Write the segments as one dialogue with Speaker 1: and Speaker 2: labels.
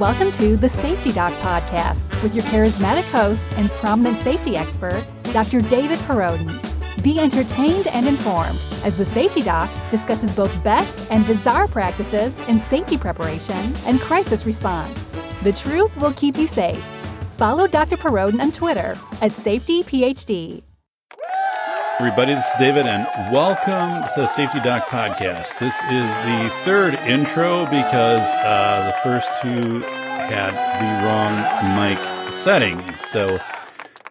Speaker 1: Welcome to the Safety Doc Podcast with your charismatic host and prominent safety expert, Dr. David Perrodin. Be entertained and informed as the Safety Doc discusses both best and bizarre practices in safety preparation and crisis response. The truth will keep you safe. Follow Dr. Perrodin on Twitter at SafetyPhD.
Speaker 2: Everybody, this is David, and welcome to the Safety Doc Podcast. This is the third intro because uh, the first two had the wrong mic setting. So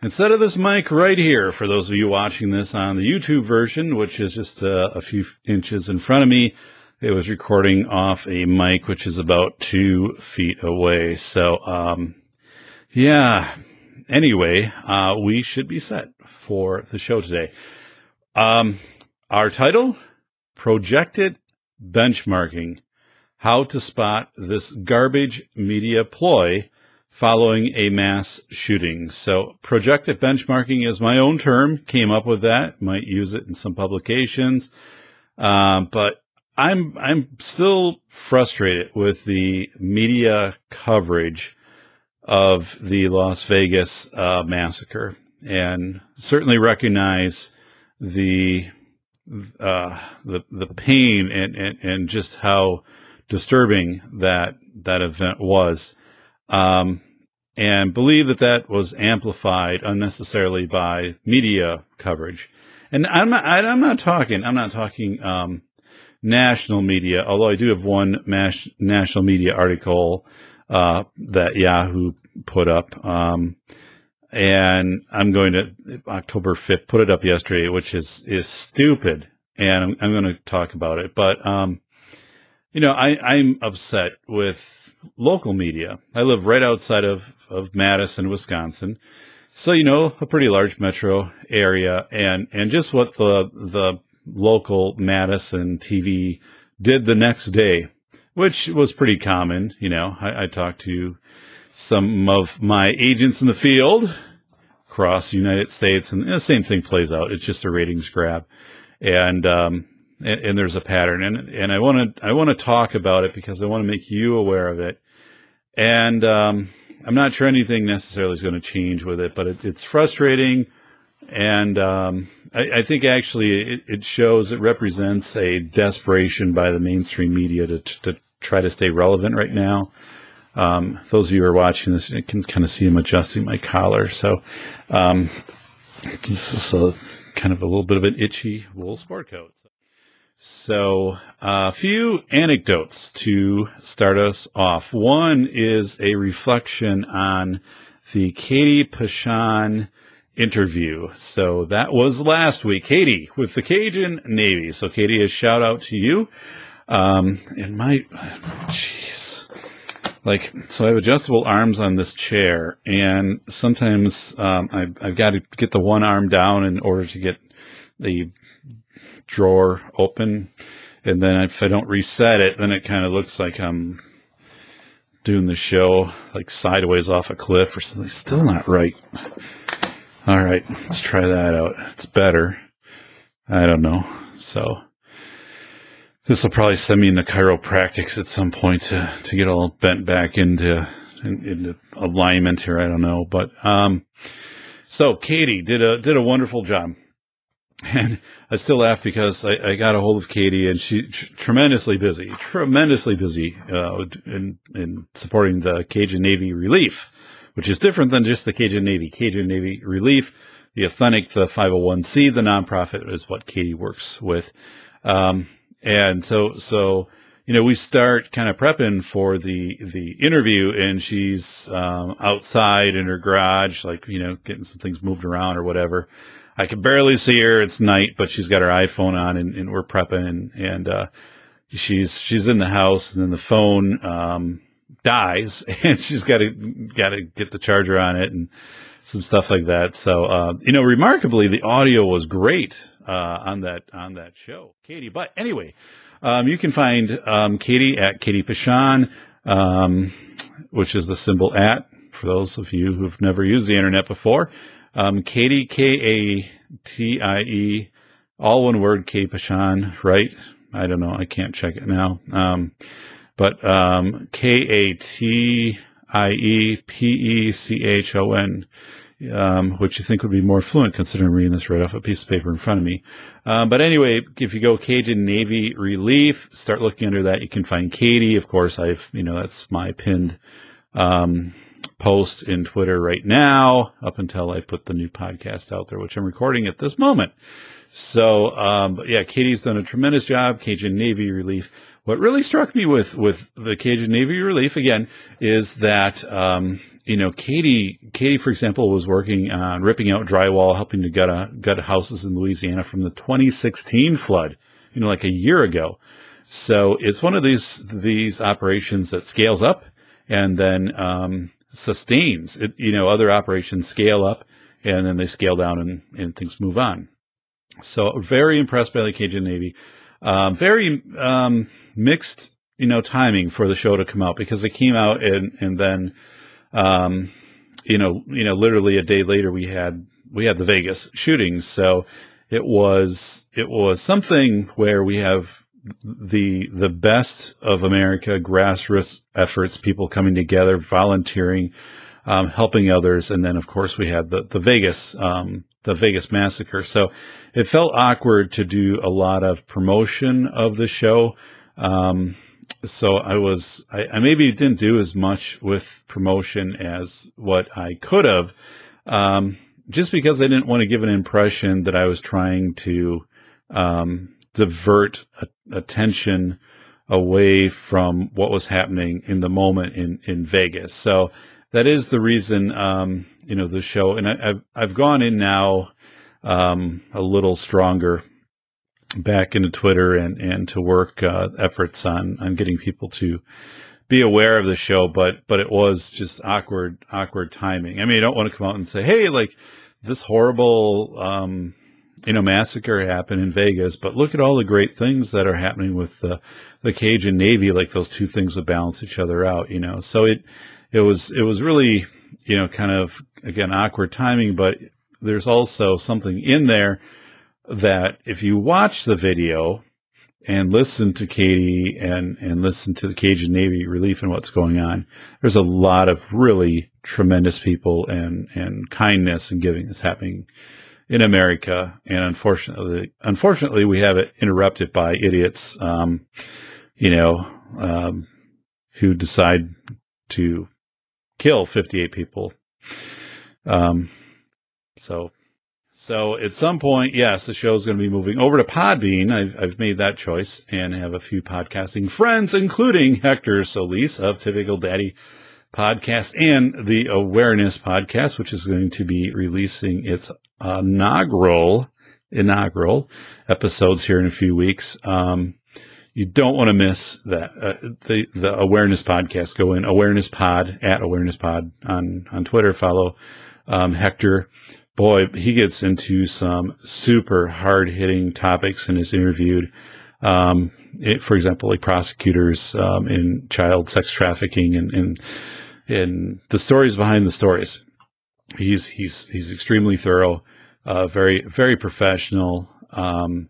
Speaker 2: instead of this mic right here, for those of you watching this on the YouTube version, which is just uh, a few inches in front of me, it was recording off a mic which is about two feet away. So, um, yeah. Anyway, uh, we should be set for the show today. Um, our title, Projected Benchmarking, How to Spot This Garbage Media Ploy Following a Mass Shooting. So projected benchmarking is my own term, came up with that, might use it in some publications. Um, but I'm, I'm still frustrated with the media coverage of the Las Vegas uh, massacre and certainly recognize the uh, the the pain and, and and just how disturbing that that event was, um, and believe that that was amplified unnecessarily by media coverage. And I'm not I'm not talking I'm not talking um, national media, although I do have one mas- national media article uh, that Yahoo put up. Um, and I'm going to October 5th, put it up yesterday, which is, is stupid. And I'm, I'm going to talk about it. But, um, you know, I, I'm upset with local media. I live right outside of, of Madison, Wisconsin. So, you know, a pretty large metro area and, and just what the, the local Madison TV did the next day, which was pretty common. You know, I, I talked to some of my agents in the field across the United States, and the same thing plays out. It's just a ratings grab, and um, and, and, there's a pattern, and and I want to I want to talk about it because I want to make you aware of it, and um, I'm not sure anything necessarily is going to change with it, but it, it's frustrating, and um, I, I, think actually it, it, shows it represents a desperation by the mainstream media to to try to stay relevant right now. Um, those of you who are watching this, you can kind of see him adjusting my collar. So, um, this is a kind of a little bit of an itchy wool sport coat. So, a uh, few anecdotes to start us off. One is a reflection on the Katie Pechon interview. So that was last week. Katie with the Cajun Navy. So Katie, a shout out to you. Um, and my, jeez, like so I have adjustable arms on this chair and sometimes um, I've, I've got to get the one arm down in order to get the drawer open. And then if I don't reset it then it kind of looks like I'm doing the show like sideways off a cliff or something. Still not right. All right let's try that out. It's better. I don't know. So this will probably send me into chiropractics at some point to, to get all bent back into, into alignment here. I don't know, but, um, so Katie did a, did a wonderful job. And I still laugh because I, I got a hold of Katie and she tremendously busy, tremendously busy, uh, in, in supporting the Cajun Navy relief, which is different than just the Cajun Navy. Cajun Navy relief, the Authentic, the 501c, the nonprofit is what Katie works with. Um, and so, so, you know, we start kind of prepping for the, the interview and she's, um, outside in her garage, like, you know, getting some things moved around or whatever. I can barely see her. It's night, but she's got her iPhone on and, and we're prepping and, uh, she's, she's in the house and then the phone, um, dies and she's got to, got to get the charger on it and some stuff like that. So, uh, you know, remarkably, the audio was great uh, on that on that show, Katie. But anyway, um, you can find um, Katie at Katie Pechon, um, which is the symbol at for those of you who've never used the internet before. Um, Katie K A T I E, all one word, K Pechon, right? I don't know. I can't check it now. Um, but um, K A T I E P E C H O N. Um, which you think would be more fluent considering reading this right off a piece of paper in front of me. Um, but anyway, if you go Cajun Navy Relief, start looking under that. You can find Katie. Of course, I've, you know, that's my pinned, um, post in Twitter right now up until I put the new podcast out there, which I'm recording at this moment. So, um, yeah, Katie's done a tremendous job. Cajun Navy Relief. What really struck me with, with the Cajun Navy Relief again is that, um, you know, Katie, Katie, for example, was working on ripping out drywall, helping to gut, a, gut houses in Louisiana from the 2016 flood, you know, like a year ago. So it's one of these, these operations that scales up and then, um, sustains it, you know, other operations scale up and then they scale down and, and things move on. So very impressed by the Cajun Navy. Um, very, um, mixed, you know, timing for the show to come out because it came out and, and then, um, you know, you know, literally a day later we had we had the Vegas shootings. So it was it was something where we have the the best of America grassroots efforts, people coming together, volunteering, um, helping others, and then of course we had the the Vegas um, the Vegas massacre. So it felt awkward to do a lot of promotion of the show. Um, so I was, I, I, maybe didn't do as much with promotion as what I could have, um, just because I didn't want to give an impression that I was trying to, um, divert a, attention away from what was happening in the moment in, in Vegas. So that is the reason, um, you know, the show, and I, have I've gone in now, um, a little stronger back into Twitter and, and to work uh, efforts on, on getting people to be aware of the show, but, but it was just awkward, awkward timing. I mean, I don't want to come out and say, Hey, like this horrible, um, you know, massacre happened in Vegas, but look at all the great things that are happening with the, the Cajun Navy. Like those two things would balance each other out, you know? So it, it was, it was really, you know, kind of again, awkward timing, but there's also something in there that if you watch the video and listen to Katie and, and listen to the Cajun Navy relief and what's going on, there's a lot of really tremendous people and, and kindness and giving that's happening in America. And unfortunately, unfortunately, we have it interrupted by idiots, um, you know, um, who decide to kill 58 people. Um, so so at some point, yes, the show is going to be moving over to Podbean. I've, I've made that choice and have a few podcasting friends, including Hector Solis of Typical Daddy podcast and the Awareness podcast, which is going to be releasing its inaugural inaugural episodes here in a few weeks. Um, you don't want to miss that. Uh, the the awareness podcast. Go in awareness pod at awareness pod on on Twitter. Follow um, Hector boy, he gets into some super hard hitting topics and is interviewed. Um, it, for example, like prosecutors um, in child sex trafficking and, and and the stories behind the stories. He's he's he's extremely thorough, uh, very very professional, um,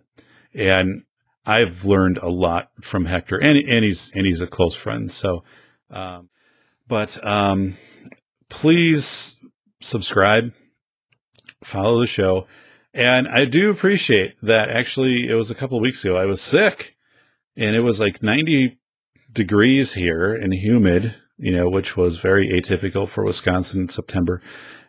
Speaker 2: and I've learned a lot from Hector, and and he's and he's a close friend. So, um, but um, please subscribe follow the show. And I do appreciate that actually it was a couple weeks ago. I was sick and it was like 90 degrees here and humid, you know, which was very atypical for Wisconsin in September.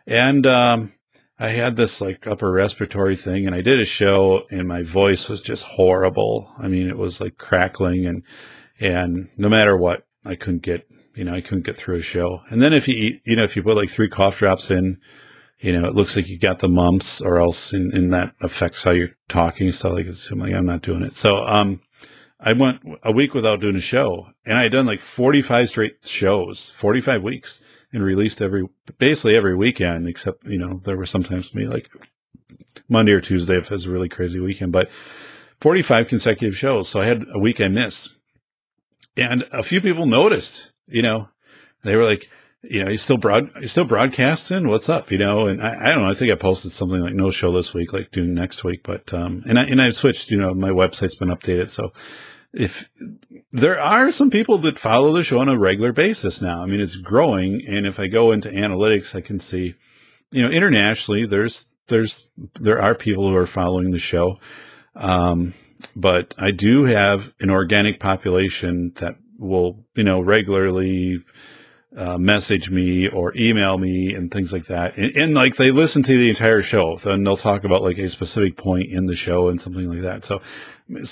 Speaker 2: And, um, I had this like upper respiratory thing and I did a show and my voice was just horrible. I mean, it was like crackling and, and no matter what, I couldn't get, you know, I couldn't get through a show. And then if you eat, you know, if you put like three cough drops in, you know, it looks like you got the mumps or else in, in that affects how you're talking and stuff like this. I'm like, I'm not doing it. So, um, I went a week without doing a show and I had done like 45 straight shows, 45 weeks and released every, basically every weekend, except, you know, there were sometimes me like Monday or Tuesday if it was a really crazy weekend, but 45 consecutive shows. So I had a week I missed and a few people noticed, you know, they were like, you know, you still broad, you still broadcasting. What's up? You know, and I, I, don't know. I think I posted something like no show this week, like doing next week. But um, and I and I've switched. You know, my website's been updated, so if there are some people that follow the show on a regular basis now. I mean, it's growing. And if I go into analytics, I can see, you know, internationally, there's, there's, there are people who are following the show. Um, but I do have an organic population that will, you know, regularly uh, message me or email me and things like that. And, and, like they listen to the entire show. Then they'll talk about like a specific point in the show and something like that. So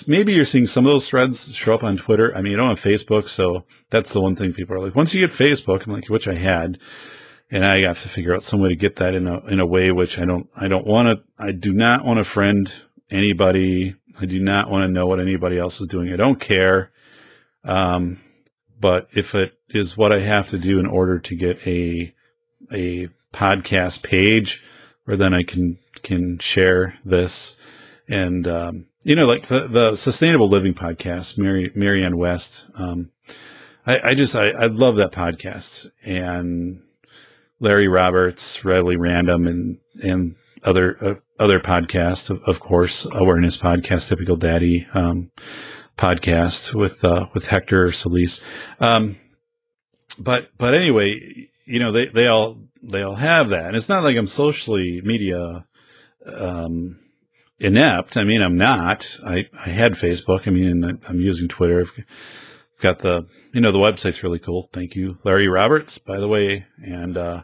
Speaker 2: maybe you're seeing some of those threads show up on Twitter. I mean, you don't have Facebook. So that's the one thing people are like, once you get Facebook, I'm like, which I had. And I have to figure out some way to get that in a, in a way which I don't, I don't want to, I do not want to friend anybody. I do not want to know what anybody else is doing. I don't care. Um, but if it is what I have to do in order to get a a podcast page where then I can can share this and um, you know like the the sustainable living podcast Mary Marianne West um, I, I just I, I love that podcast and Larry Roberts Readily Random and and other uh, other podcasts of, of, course awareness podcast typical daddy um, podcast with uh, with Hector Solis. Um, but but anyway, you know they they all they all have that, and it's not like I'm socially media um, inept. I mean, I'm not. I I had Facebook. I mean, I'm using Twitter. I've got the you know the website's really cool. Thank you, Larry Roberts, by the way, and. Uh,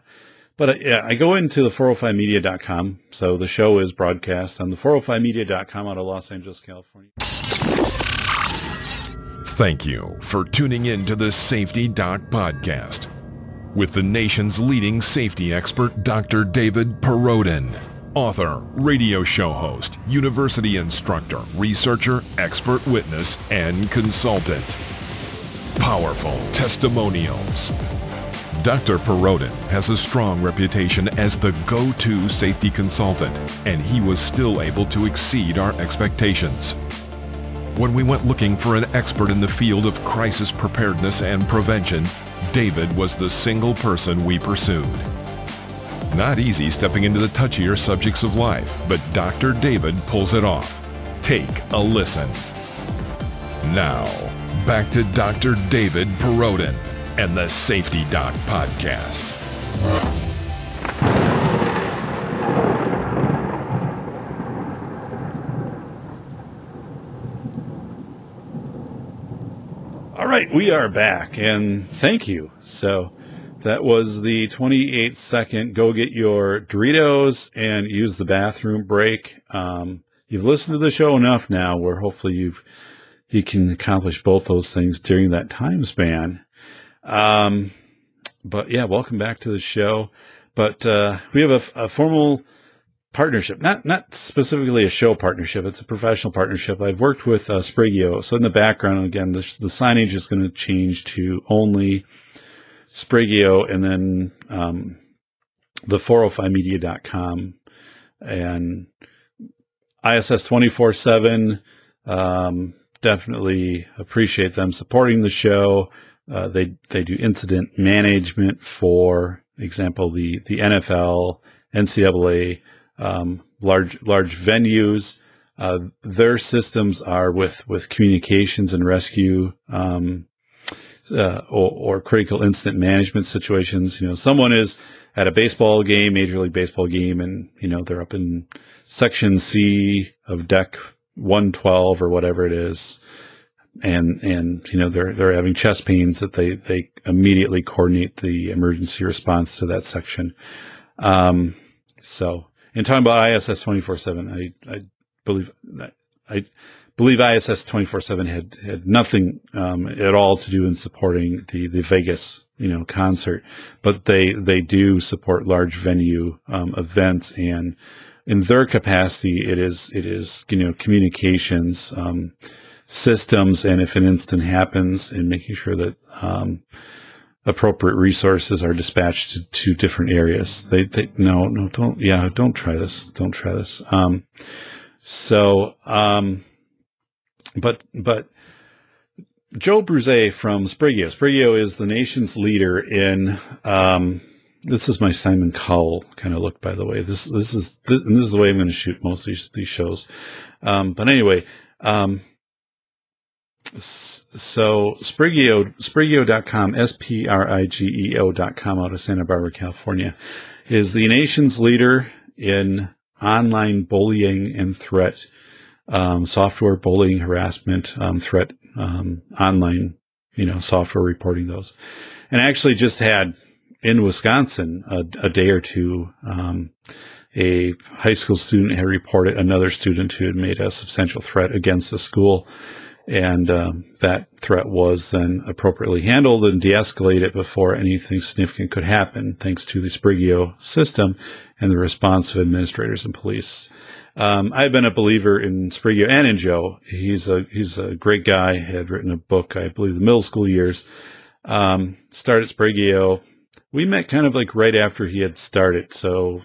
Speaker 2: but uh, yeah, I go into the 405media.com. So the show is broadcast on the 405media.com out of Los Angeles, California.
Speaker 3: Thank you for tuning in to the Safety Doc Podcast with the nation's leading safety expert, Dr. David Perrodin. Author, radio show host, university instructor, researcher, expert witness, and consultant. Powerful testimonials. Dr. Perrodin has a strong reputation as the go-to safety consultant, and he was still able to exceed our expectations. When we went looking for an expert in the field of crisis preparedness and prevention, David was the single person we pursued. Not easy stepping into the touchier subjects of life, but Dr. David pulls it off. Take a listen. Now, back to Dr. David Perrodin and the Safety Doc Podcast.
Speaker 2: Right, we are back, and thank you. So that was the 28 second go get your Doritos and use the bathroom break. Um, you've listened to the show enough now where hopefully you've you can accomplish both those things during that time span. Um, but yeah, welcome back to the show. But uh, we have a, a formal partnership, not not specifically a show partnership. It's a professional partnership. I've worked with uh, Sprigeo, so in the background again, the, the signage is going to change to only Sprigeo, and then um, the 405media.com and ISS 24 seven. Um, definitely appreciate them supporting the show. Uh, they they do incident management for example the the NFL, NCAA um, large large venues. Uh, their systems are with with communications and rescue um, uh, or, or, critical incident management situations. You know, someone is at a baseball game, Major League Baseball game, and you know they're up in Section C of Deck 112 or whatever it is, and and you know they're they're having chest pains that they they immediately coordinate the emergency response to that section. Um, so and talking about ISS 24/7, I I believe I believe ISS 24/7 had had nothing um, at all to do in supporting the the Vegas you know concert, but they they do support large venue um, events. And in their capacity it is it is you know communications um, systems. And if an incident happens and making sure that um, appropriate resources are dispatched to, to different areas. They, they, no, no, don't, yeah, don't try this. Don't try this. Um, so, um, but, but Joe Bruzzese from Sprigeo. Sprigeo is the nation's leader in, um, this is my Simon Cowell kind of look, by the way. This, this is, this, this is the way I'm going to shoot most of these, these shows. Um, but anyway, um, so Sprigeo, Sprigeo.com, S-P-R-I-G-E-O.com out of Santa Barbara, California, is the nation's leader in online bullying and threat, um, software bullying, harassment, um, threat, um, online, you know, software reporting those. And actually just had in Wisconsin a, a day or two, um, a high school student had reported another student who had made a substantial threat against the school. And um, that threat was then appropriately handled and de-escalated before anything significant could happen, thanks to the Sprigeo system and the response of administrators and police. Um, I've been a believer in Sprigeo and in Joe. He's a he's a great guy. Had written a book, I believe, the middle school years. Um, started Sprigeo. We met kind of like right after he had started, so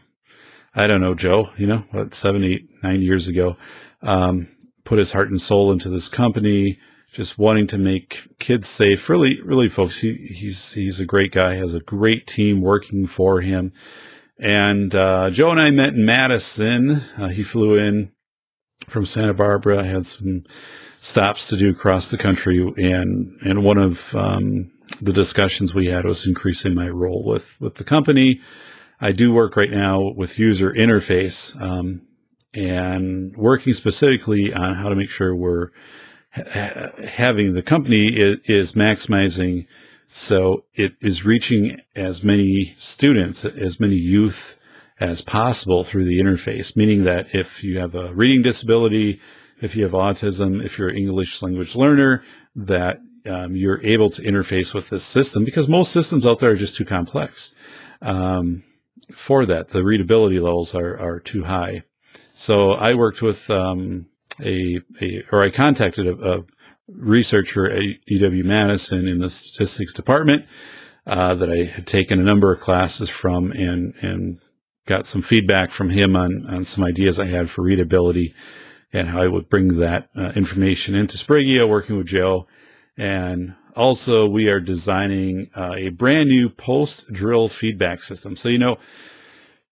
Speaker 2: I don't know, Joe, you know, what, seven, eight, nine years ago, um, put his heart and soul into this company, just wanting to make kids safe. Really, really, folks, he, he's, he's a great guy, has a great team working for him. And, uh, Joe and I met in Madison. Uh, he flew in from Santa Barbara. I had some stops to do across the country. And, and one of, um, the discussions we had was increasing my role with, with the company I do work right now with user interface um, and working specifically on how to make sure we're ha- having the company is, is, maximizing so it is reaching as many students, as many youth as possible through the interface, meaning that if you have a reading disability, if you have autism, if you're an English language learner, that um, you're able to interface with this system because most systems out there are just too complex. Um, for that. The readability levels are, are too high. So I worked with um, a, a, or I contacted a, a, researcher at UW Madison in the statistics department uh, that I had taken a number of classes from and and got some feedback from him on on some ideas I had for readability and how I would bring that uh, information into Sprigeo, working with Joe. And also, we are designing uh, a brand new post drill feedback system. So, you know,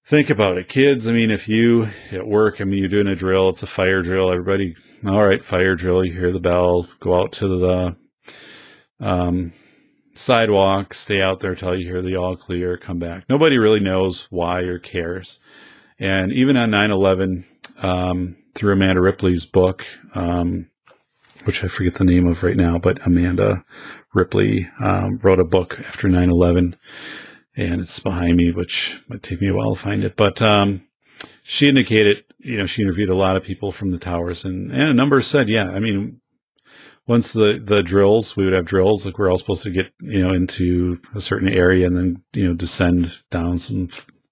Speaker 2: think about it, kids. I mean, if you at work, I mean, you're doing a drill, it's a fire drill. Everybody, all right, fire drill. You hear the bell, go out to the um, sidewalk, stay out there till you hear the all clear, come back. Nobody really knows why or cares. And even on 9 11, um, through Amanda Ripley's book, um, which I forget the name of right now, but Amanda Ripley um, wrote a book after 9-11 and it's behind me, which might take me a while to find it. But um, she indicated, you know, she interviewed a lot of people from the towers and, and a number said, yeah, I mean, once the, the drills, we would have drills, like we're all supposed to get, you know, into a certain area and then, you know, descend down some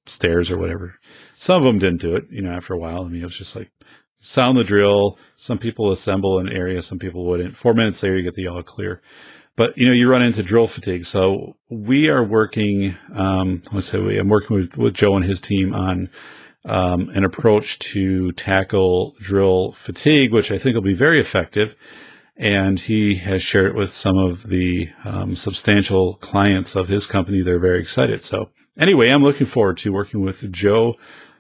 Speaker 2: stairs or whatever. Some of them didn't do it, you know, after a while. I mean, it was just like, sound the drill. Some people assemble an area, some people wouldn't. Four minutes later, you get the all clear. But you know, you run into drill fatigue. So we are working. Um, let's say we. I'm working with, with Joe and his team on um, an approach to tackle drill fatigue, which I think will be very effective. And he has shared it with some of the um, substantial clients of his company. They're very excited. So anyway, I'm looking forward to working with Joe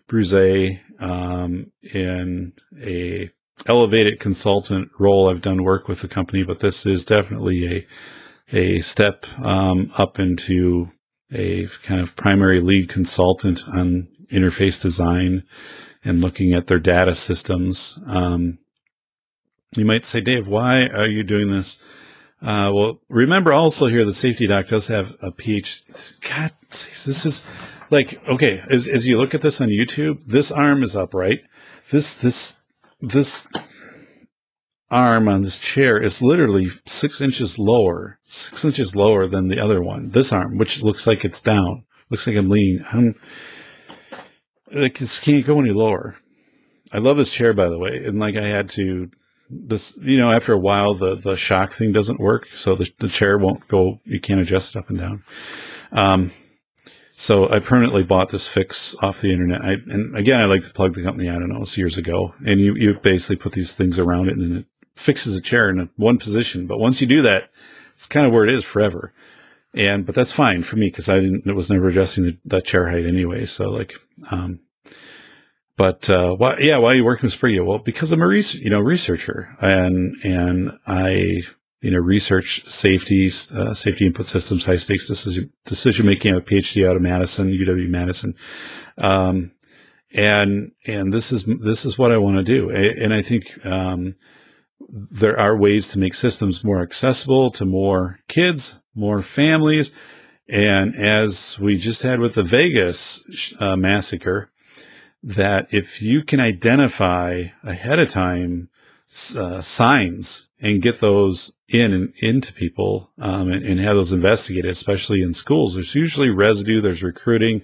Speaker 2: Bruzzese um, in a elevated consultant role. I've done work with the company, but this is definitely a a step um, up into a kind of primary lead consultant on interface design and looking at their data systems. Um, you might say, Dave, why are you doing this? Uh, well, remember also here that Safety Doc does have a PhD. God, this is like okay. As as you look at this on YouTube, this arm is upright. This this this arm on this chair is literally six inches lower, six inches lower than the other one. This arm, which looks like it's down, looks like I'm leaning. I'm like this can't go any lower. I love this chair, by the way, and like I had to this, you know, after a while, the the shock thing doesn't work, so the the chair won't go. You can't adjust it up and down. Um, so I permanently bought this fix off the internet. I, and again, I like to plug the company. I don't know, it's years ago. And you, you basically put these things around it and it fixes a chair in one position. But once you do that, it's kind of where it is forever. And, but that's fine for me because I didn't, it was never adjusting the, that chair height anyway. So like, um, but, uh, why, yeah, why are you working with Sprigeo? Well, because I'm a, res- you know, researcher and, and I you know, research safeties, uh, safety input systems, high stakes decision, decision making. I have a PhD out of Madison, UW Madison. Um, and, and this is, this is what I want to do. And I think, um, there are ways to make systems more accessible to more kids, more families. And as we just had with the Vegas uh, massacre, that if you can identify ahead of time uh, signs and get those in and into people um, and, and, have those investigated, especially in schools. There's usually residue. There's recruiting.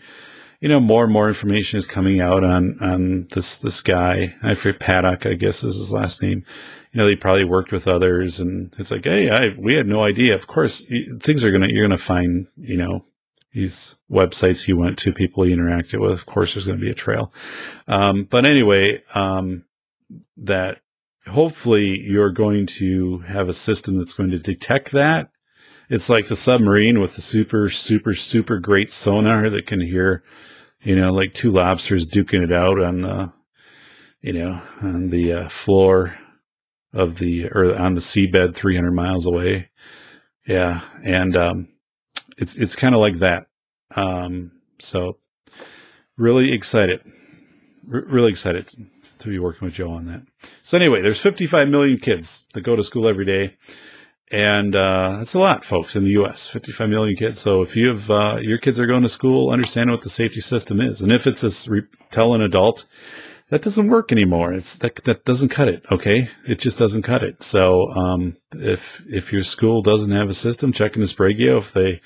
Speaker 2: You know, more and more information is coming out on on this this guy. I forget Paddock, I guess is his last name. You know, he probably worked with others, and it's like, hey, I, we had no idea. Of course, things are gonna you're gonna find you know these websites he went to, people he interacted with. Of course, there's going to be a trail. Um, but anyway, um, that hopefully you're going to have a system that's going to detect that. It's like the submarine with the super, super, super great sonar that can hear, you know, like two lobsters duking it out on the, you know, on the uh, floor of the, or on the seabed 300 miles away. Yeah. And, um, it's, it's kind of like that. Um, so really excited, R- really excited to be working with Joe on that. So anyway, there's 55 million kids that go to school every day. And, uh, that's a lot, folks, in the U.S., 55 million kids. So if you have, uh, your kids are going to school, understand what the safety system is. And if it's a re- tell an adult, that doesn't work anymore. It's that, that doesn't cut it. Okay. It just doesn't cut it. So, um, if, if your school doesn't have a system, check in the Sprigeo. If they,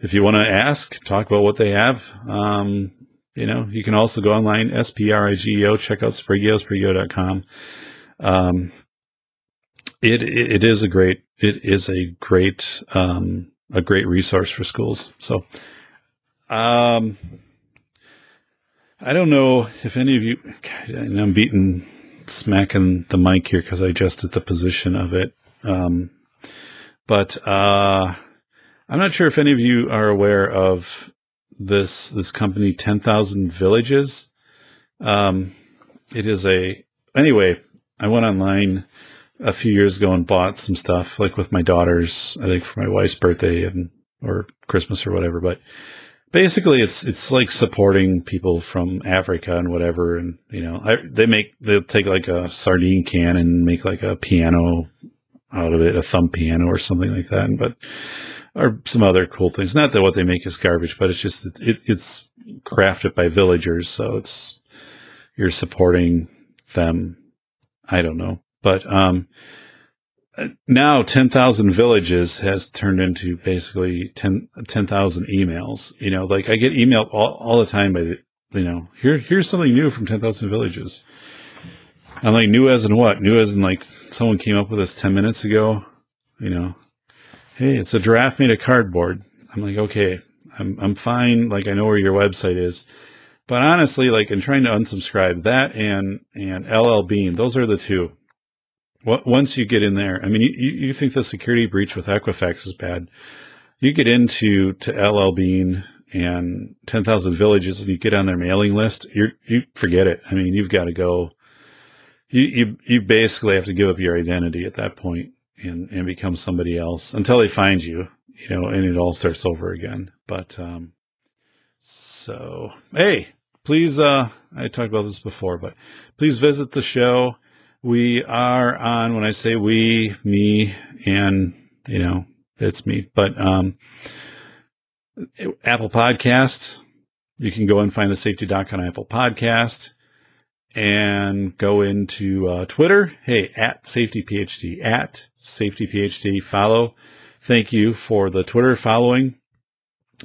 Speaker 2: if you want to ask, talk about what they have, um, you know, you can also go online, S-P-R-I-G-E-O, check out Sprigeo, sprigeo.com. Um, it, it is a great, it is a great, um, a great resource for schools. So, um, I don't know if any of you, I'm beating, smacking the mic here because I adjusted the position of it. Um, but, uh, I'm not sure if any of you are aware of this this company, Ten Thousand Villages. Um, it is a anyway. I went online a few years ago and bought some stuff, like with my daughters. I think for my wife's birthday and or Christmas or whatever. But basically, it's it's like supporting people from Africa and whatever. And you know, I, they make they'll take like a sardine can and make like a piano out of it, a thumb piano or something like that. But or some other cool things. Not that what they make is garbage, but it's just it, it, it's crafted by villagers, so it's you're supporting them. I don't know, but um, now 10,000 villages has turned into basically 10 10,000 emails. You know, like I get emailed all, all the time by the, you know, here here's something new from 10,000 villages. I'm like, new as in what? New as in like someone came up with this 10 minutes ago, you know, hey, it's a giraffe made of cardboard. I'm like, okay, I'm, I'm fine. Like, I know where your website is. But honestly, like, in trying to unsubscribe that and, and LL Bean, those are the two. What, once you get in there, I mean, you, you think the security breach with Equifax is bad. You get into to LL Bean and 10,000 villages and you get on their mailing list, you you forget it. I mean, you've got to go, you, you, you basically have to give up your identity at that point and, and become somebody else until they find you, you know, and it all starts over again. But, um, so, hey, please, uh, I talked about this before, but please visit the show. We are on, when I say we, me, and, you know, it's me, but, um, Apple Podcast. You can go and find the safety doc on Apple Podcast and go into uh, Twitter. Hey, at safety PhD, at safety PhD. Follow. Thank you for the Twitter following.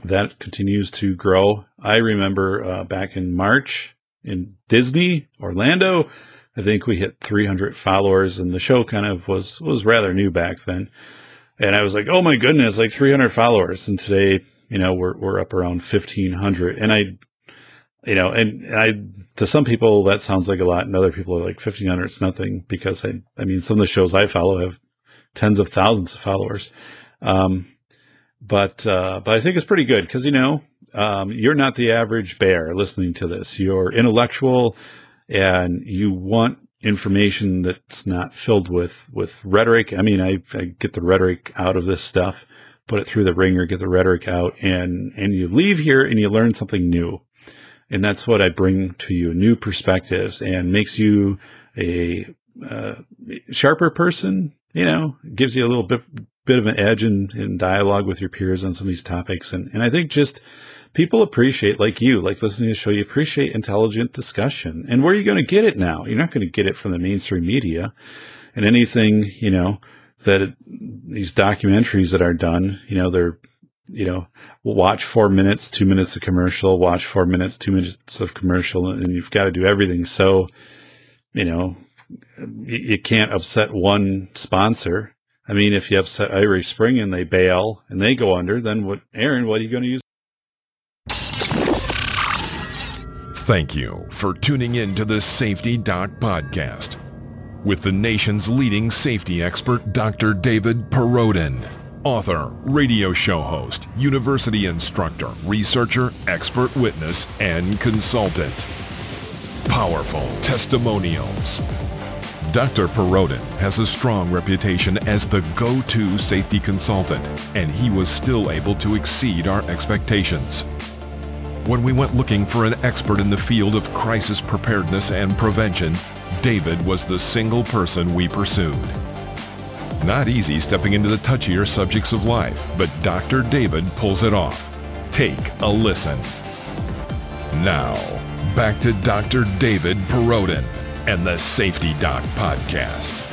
Speaker 2: That continues to grow. I remember uh, back in March in Disney, Orlando, I think we hit 300 followers and the show kind of was, was rather new back then. And I was like, oh my goodness, like 300 followers. And today, you know, we're, we're up around 1500. And I, you know, and I, to some people that sounds like a lot and other people are like 1500 it's nothing because I, I mean, some of the shows I follow have tens of thousands of followers. Um, but, uh, but I think it's pretty good because, you know, um, you're not the average bear listening to this. You're intellectual and you want information that's not filled with, with rhetoric. I mean, I, I get the rhetoric out of this stuff, put it through the ringer, get the rhetoric out and, and you leave here and you learn something new. And that's what I bring to you, new perspectives and makes you a uh, sharper person, you know, gives you a little bit, bit of an edge in, in dialogue with your peers on some of these topics. And, and I think just people appreciate, like you, like listening to the show, you appreciate intelligent discussion. And where are you going to get it now? You're not going to get it from the mainstream media and anything, you know, that it, these documentaries that are done, you know, they're, you know, watch four minutes, two minutes of commercial, watch four minutes, two minutes of commercial, and you've got to do everything. So, you know, you can't upset one sponsor. I mean, if you upset Irish Spring and they bail and they go under, then what, Aaron, what are you going to use?
Speaker 3: Thank you for tuning in to the Safety Doc Podcast with the nation's leading safety expert, Dr. David Perrodin. Author, radio show host, university instructor, researcher, expert witness, and consultant. Powerful testimonials. Dr. Perrodin has a strong reputation as the go-to safety consultant, and he was still able to exceed our expectations. When we went looking for an expert in the field of crisis preparedness and prevention, David was the single person we pursued. Not easy stepping into the touchier subjects of life, but Dr. David pulls it off. Take a listen. Now, back to Dr. David Perrodin and the Safety Doc Podcast.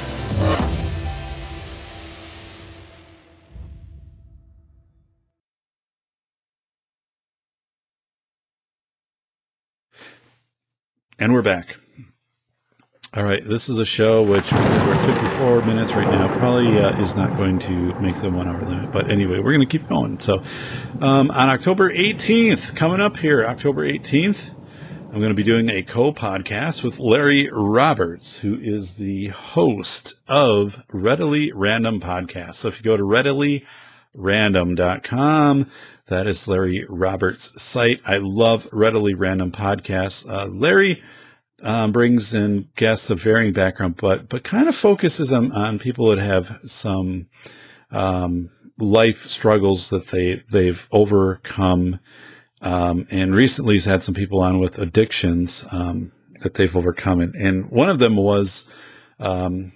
Speaker 2: And we're back. All right, this is a show which we're 54 minutes right now. Probably uh, is not going to make the one hour limit, but anyway, we're going to keep going. So, um, on October 18th, coming up here, October 18th, I'm going to be doing a co-podcast with Larry Roberts, who is the host of Readily Random Podcast. So if you go to readilyrandom.com, that is Larry Roberts' site. I love Readily Random Podcasts. Uh, Larry um, brings in guests of varying background, but but kind of focuses on, on people that have some um, life struggles that they they've overcome. Um, and recently, he's had some people on with addictions um, that they've overcome, and, and one of them was. Um,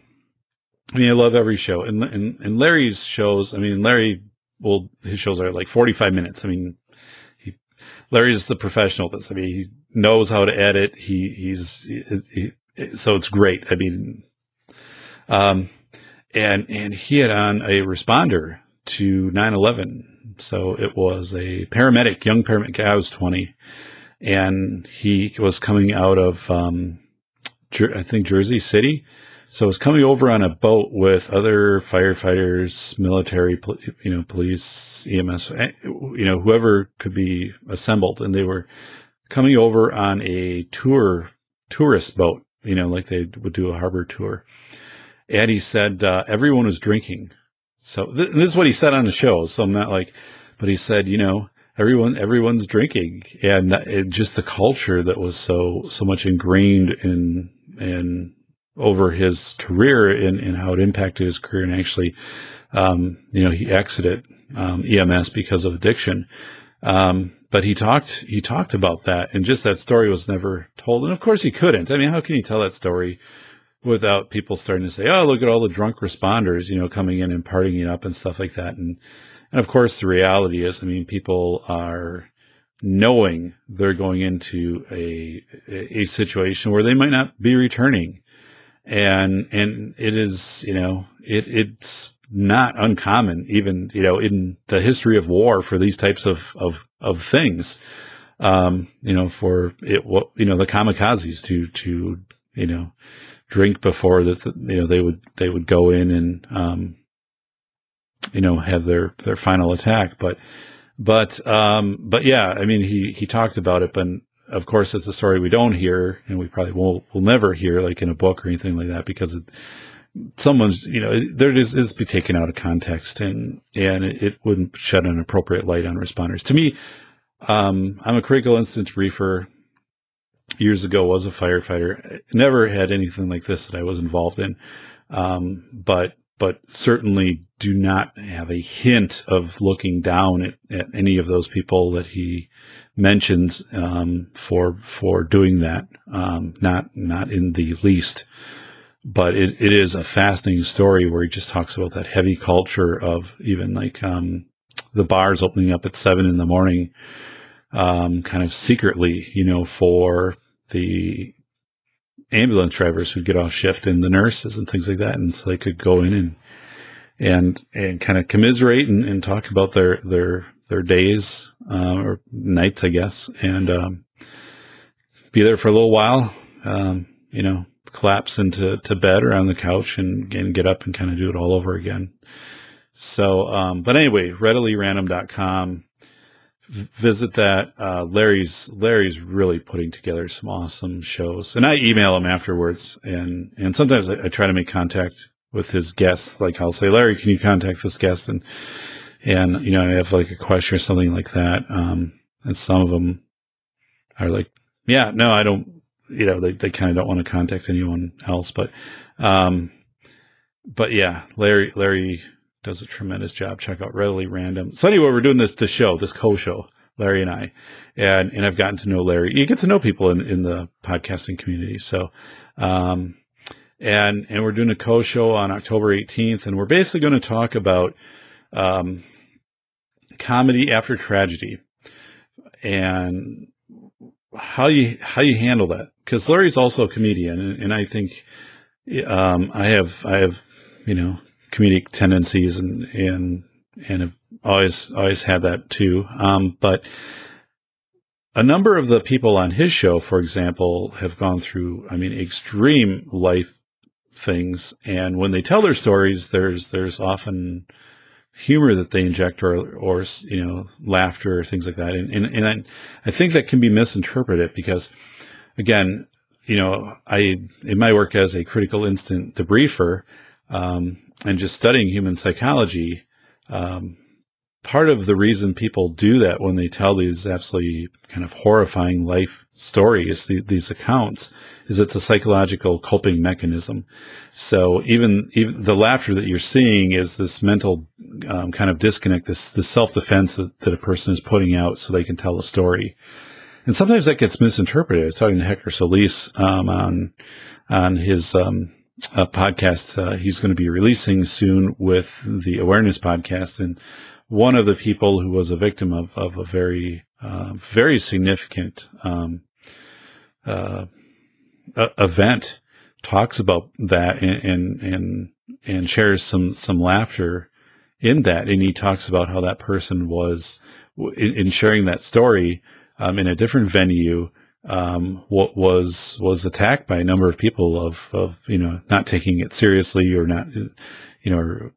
Speaker 2: I mean, I love every show, and, and and Larry's shows. I mean, Larry well, his shows are like 45 minutes. I mean, Larry's the professional this. I mean, he knows how to edit. He, he's, he, he, so it's great. I mean, um, and, and he had on a responder to 9-11. So it was a paramedic, young paramedic guy, was 20 and he was coming out of, um, I think Jersey City so it's coming over on a boat with other firefighters, military, you know, police, EMS, eh, you know, whoever could be assembled. And they were coming over on a tour, tourist boat, you know, like they would do a harbor tour. And he said, uh, everyone was drinking. So th- this is what he said on the show. So I'm not like, but he said, you know, everyone, everyone's drinking and it, just the culture that was so, so much ingrained in, in over his career and, and how it impacted his career. And actually, um, you know, he exited um, EMS because of addiction. Um, but he talked he talked about that, and just that story was never told. And of course, he couldn't. I mean, how can you tell that story without people starting to say, "Oh, look at all the drunk responders," you know, coming in and partying it up and stuff like that. And and of course, the reality is, I mean, people are knowing they're going into a a situation where they might not be returning and and it is you know it it's not uncommon even you know in the history of war for these types of of of things. Um you know for it what you know the kamikazes to to you know drink before that you know they would they would go in and um you know have their their final attack. But but um but yeah i mean he he talked about it but of course, it's a story we don't hear, and we probably will will never hear, like in a book or anything like that, because it, someone's you know there is is be taken out of context, and and it, wouldn't shed an appropriate light on responders. To me, um, I'm a critical incident briefer. years ago was a firefighter. Never had anything like this that I was involved in. Um, but, but certainly do not have a hint of looking down at, at any of those people that he mentions, um, for, for doing that. Um, not, not in the least but it, it is a fascinating story where he just talks about that heavy culture of even like um, the bars opening up at seven in the morning, um, kind of secretly, you know, for the ambulance drivers who get off shift and the nurses and things like that, and so they could go in and and and kind of commiserate and, and talk about their their their days uh, or nights, I guess, and um, be there for a little while. Um, you know, collapse into to bed or on the couch and, and get up and kind of do it all over again. So, um, but anyway, readilyrandom.com. Visit that. Uh, Larry's, Larry's really putting together some awesome shows and I email him afterwards and, and sometimes I, I try to make contact with his guests. Like I'll say, Larry, can you contact this guest? And, and, you know, I have like a question or something like that. Um, and some of them are like, yeah, no, I don't, you know, they, they kind of don't want to contact anyone else, but, um, but yeah, Larry, Larry does a tremendous job. Check out Readily Random. So anyway, we're doing this, this show, this co-show, Larry and I, and, and I've gotten to know Larry. You get to know people in, in the podcasting community. So, um, and, and we're doing a co-show on October 18th, and we're basically going to talk about, um, comedy after tragedy and how you, how you handle that because Larry's also a comedian, and, and I think um, I have I have you know comedic tendencies and and and have always always had that too. Um, but a number of the people on his show, for example, have gone through I mean extreme life things, and when they tell their stories, there's there's often humor that they inject or, or, you know, laughter or things like that. And, and, and I, I think that can be misinterpreted because again, you know, I, in my work as a critical incident debriefer, um, and just studying human psychology, um, part of the reason people do that when they tell these absolutely kind of horrifying life stories, the, these accounts, is it's a psychological coping mechanism. So even even the laughter that you're seeing is this mental um, kind of disconnect, this this self defense that, that a person is putting out so they can tell a story and sometimes that gets misinterpreted. I was talking to Hector Solis um, on on his um, uh, podcast uh, he's going to be releasing soon with the Awareness podcast, and one of the people who was a victim of of a very uh, very significant um, uh, event talks about that and, and and and shares some some laughter in that, and he talks about how that person was in, in sharing that story um, in a different venue, um, what was was attacked by a number of people of of you know not taking it seriously or not you know or,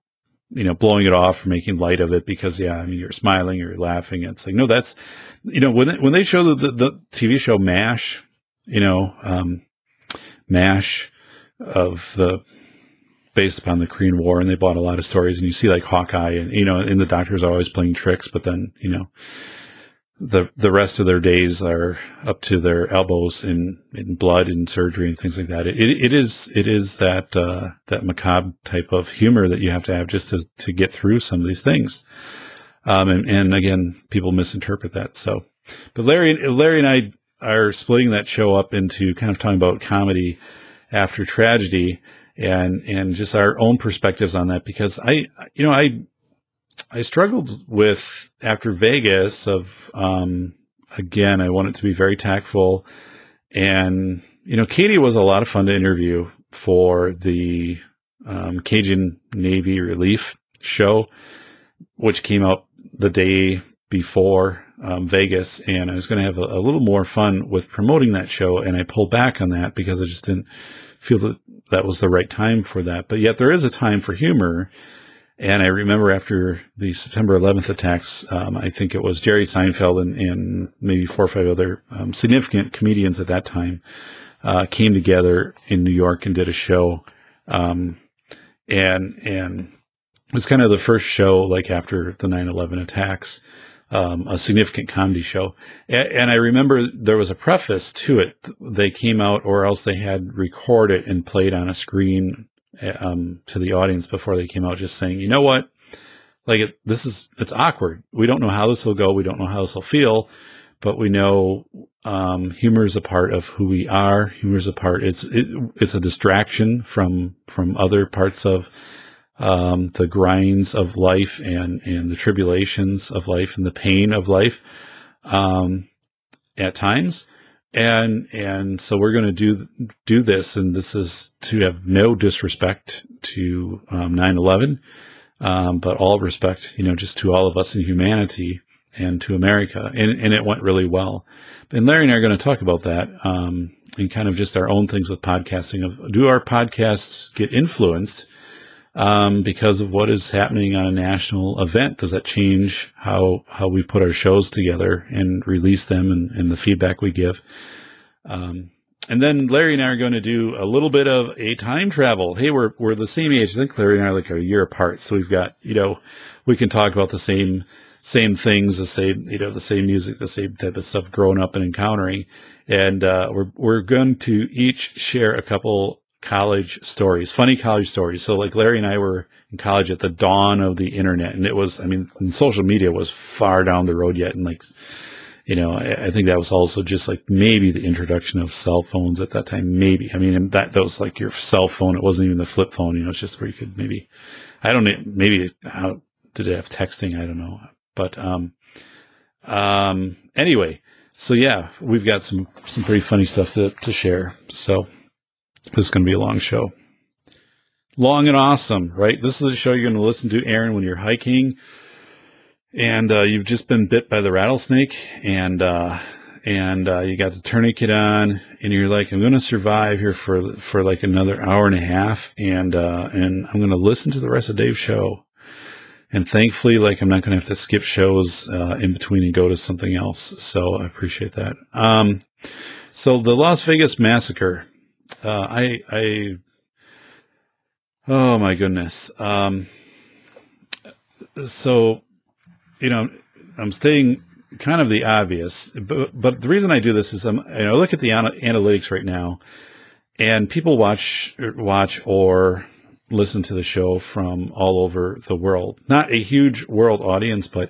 Speaker 2: you know blowing it off or making light of it because yeah I mean you're smiling or you're laughing. It's like no that's you know when when they show the the, the TV show Mash you know um, Mash of the based upon the Korean War and they bought a lot of stories and you see like Hawkeye and you know and the doctors are always playing tricks but then you know the the rest of their days are up to their elbows in, in blood and surgery and things like that. It, it is it is that uh, that macabre type of humor that you have to have just to to get through some of these things. Um, and, and again, people misinterpret that. So, but Larry Larry and I are splitting that show up into kind of talking about comedy after tragedy and and just our own perspectives on that because I you know I I struggled with after Vegas of, um, again, I want it to be very tactful. And, you know, Katie was a lot of fun to interview for the, um, Cajun Navy relief show, which came out the day before, um, Vegas. And I was going to have a, a little more fun with promoting that show. And I pulled back on that because I just didn't feel that that was the right time for that. But yet there is a time for humor and I remember after the September 11th attacks, um, I think it was Jerry Seinfeld and, and maybe four or five other um, significant comedians at that time uh, came together in New York and did a show. Um, and and it was kind of the first show like after the 9/11 attacks um, a significant comedy show. And, and, I remember there was a preface to it. They came out, or else they had recorded and played on a screen um, to the audience before they came out, just saying, you know what, like it, this is it's awkward. We don't know how this will go. We don't know how this will feel, but we know um, humor is a part of who we are. Humor is a part. It's it, it's a distraction from from other parts of um, the grinds of life and, and the tribulations of life and the pain of life um, at times. And and so we're going to do do this, and this is to have no disrespect to um, 9/11, um, but all respect, you know, just to all of us in humanity and to America. And and it went really well. And Larry and I are going to talk about that um, and kind of just our own things with podcasting. Of do our podcasts get influenced um, because of what is happening on a national event? Does that change how how we put our shows together and release them and, and the feedback we give? Um, and then Larry and I are going to do a little bit of a time travel. Hey, we're we're the same age. I think Larry and I are like a year apart, so we've got you know we can talk about the same same things, the same you know the same music, the same type of stuff growing up and encountering. And uh, we're we're going to each share a couple college stories, funny college stories. So like Larry and I were in college at the dawn of the internet and it was, I mean, social media was far down the road yet. And like, you know, I, I, think that was also just like maybe the introduction of cell phones at that time. Maybe. I mean, that, that was like your cell phone. It wasn't even the flip phone, you know, it's just where you could maybe, I don't know, maybe how did it have texting? I don't know. But, um, um, anyway, so yeah, we've got some, some pretty funny stuff to, to share. So, this is going to be a long show. Long and awesome, right? This is a show you're going to listen to, Aaron, when you're hiking and uh, you've just been bit by the rattlesnake and uh, and uh, you got the tourniquet on and you're like, I'm going to survive here for for like another hour and a half and uh, and I'm going to listen to the rest of Dave's show. And thankfully, like I'm not going to have to skip shows uh, in between and go to something else. So I appreciate that. Um, so the Las Vegas massacre uh, I, I, oh my goodness. Um, so, you know, I'm staying kind of the obvious, but, but the reason I do this is I'm, you know, I look at the ana- analytics right now and people watch, watch or listen to the show from all over the world. Not a huge world audience, but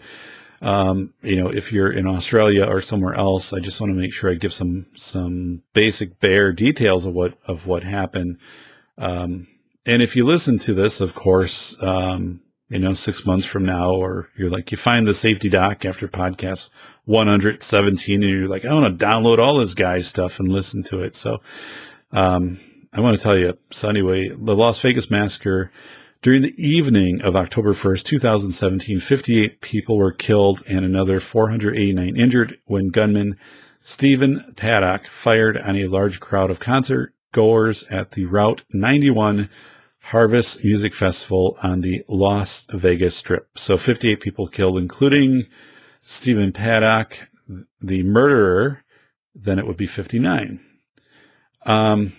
Speaker 2: um, you know, if you're in Australia or somewhere else, I just want to make sure I give some some basic bare details of what of what happened. Um, and if you listen to this, of course, um, you know, six months from now, or you're like, you find the safety doc after podcast 117 and you're like, I want to download all this guy's stuff and listen to it. So, um, I want to tell you. So anyway, the Las Vegas massacre during the evening of October 1st, 2017, 58 people were killed and another 489 injured when gunman Stephen Paddock fired on a large crowd of concert goers at the Route 91 Harvest Music Festival on the Las Vegas Strip. So 58 people killed, including Stephen Paddock, the murderer. Then it would be 59. Um,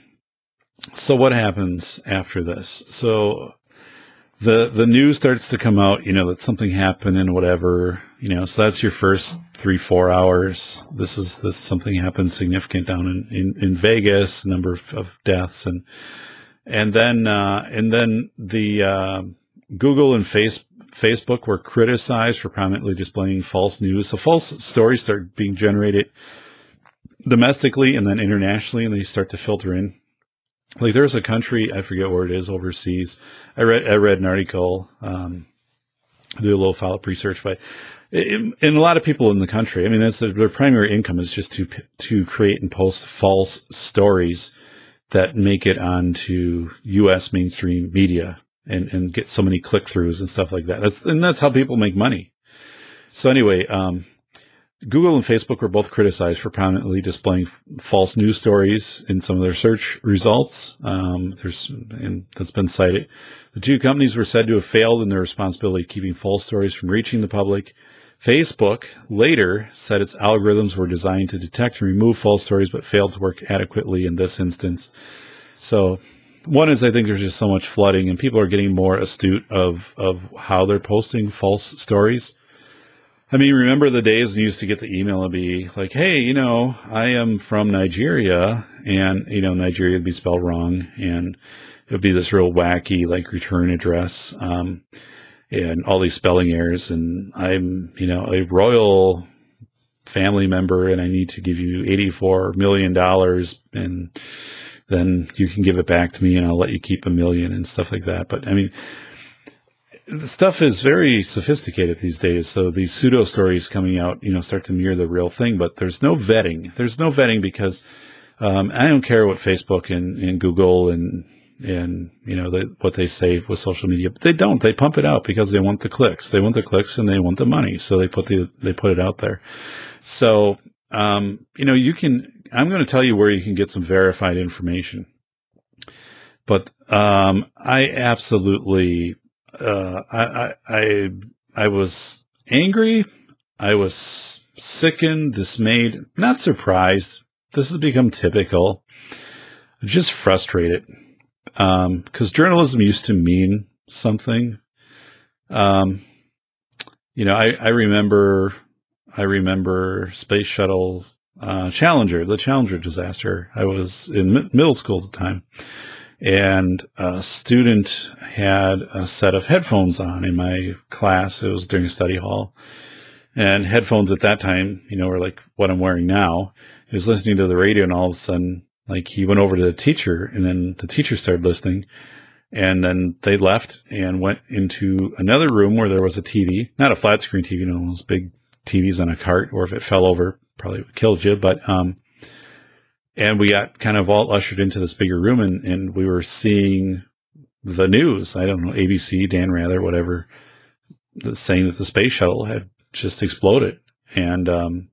Speaker 2: so what happens after this? So the the news starts to come out, you know, that something happened and whatever, you know, so that's your first three, four hours. This is this something happened significant down in, in, in Vegas, number of, of, deaths and and then uh, and then the uh, Google and face, Facebook were criticized for prominently displaying false news. So false stories start being generated domestically and then internationally, and they start to filter in like there's a country I forget where it is overseas. I read I read an article. Um, I do a little follow up research, but and a lot of people in the country, I mean, that's their primary income is just to to create and post false stories that make it onto U.S. mainstream media and and get so many click throughs and stuff like that. That's and that's how people make money. So anyway, um, Google and Facebook were both criticized for prominently displaying false news stories in some of their search results. Um, there's, and that's been cited. The two companies were said to have failed in their responsibility of keeping false stories from reaching the public. Facebook later said its algorithms were designed to detect and remove false stories, but failed to work adequately in this instance. So one is I think there's just so much flooding and people are getting more astute of, of how they're posting false stories. I mean, remember the days when you used to get the email and be like, "Hey, you know, I am from Nigeria," and you know, Nigeria would be spelled wrong, and it would be this real wacky like return address, um, and all these spelling errors. And I'm, you know, a royal family member, and I need to give you eighty-four million dollars, and then you can give it back to me, and I'll let you keep a million and stuff like that. But I mean the stuff is very sophisticated these days. So these pseudo stories coming out, you know, start to mirror the real thing, but there's no vetting. There's no vetting because, um, I don't care what Facebook and, and Google and, and, you know, the, what they say with social media, but they don't. They pump it out because they want the clicks. They want the clicks and they want the money. So they put the, they put it out there. So, um, you know, you can, I'm going to tell you where you can get some verified information. But, um, I absolutely uh, I, I, I was angry. I was sickened, dismayed, not surprised. This has become typical. Just frustrated. Um, cause journalism used to mean something. Um, you know, I, I remember, I remember space shuttle, uh, Challenger, the Challenger disaster. I was in middle school at the time and a student had a set of headphones on in my class. It was during study hall. And headphones at that time, you know, were like what I'm wearing now. He was listening to the radio and all of a sudden, like he went over to the teacher and then the teacher started listening. And then they left and went into another room where there was a TV, not a flat screen TV, you know, those big TVs on a cart, or if it fell over, probably would killed you. But, um, and we got kind of all ushered into this bigger room and, and we were seeing the news. I don't know, ABC, Dan Rather, whatever, saying that the space shuttle had just exploded. And, um,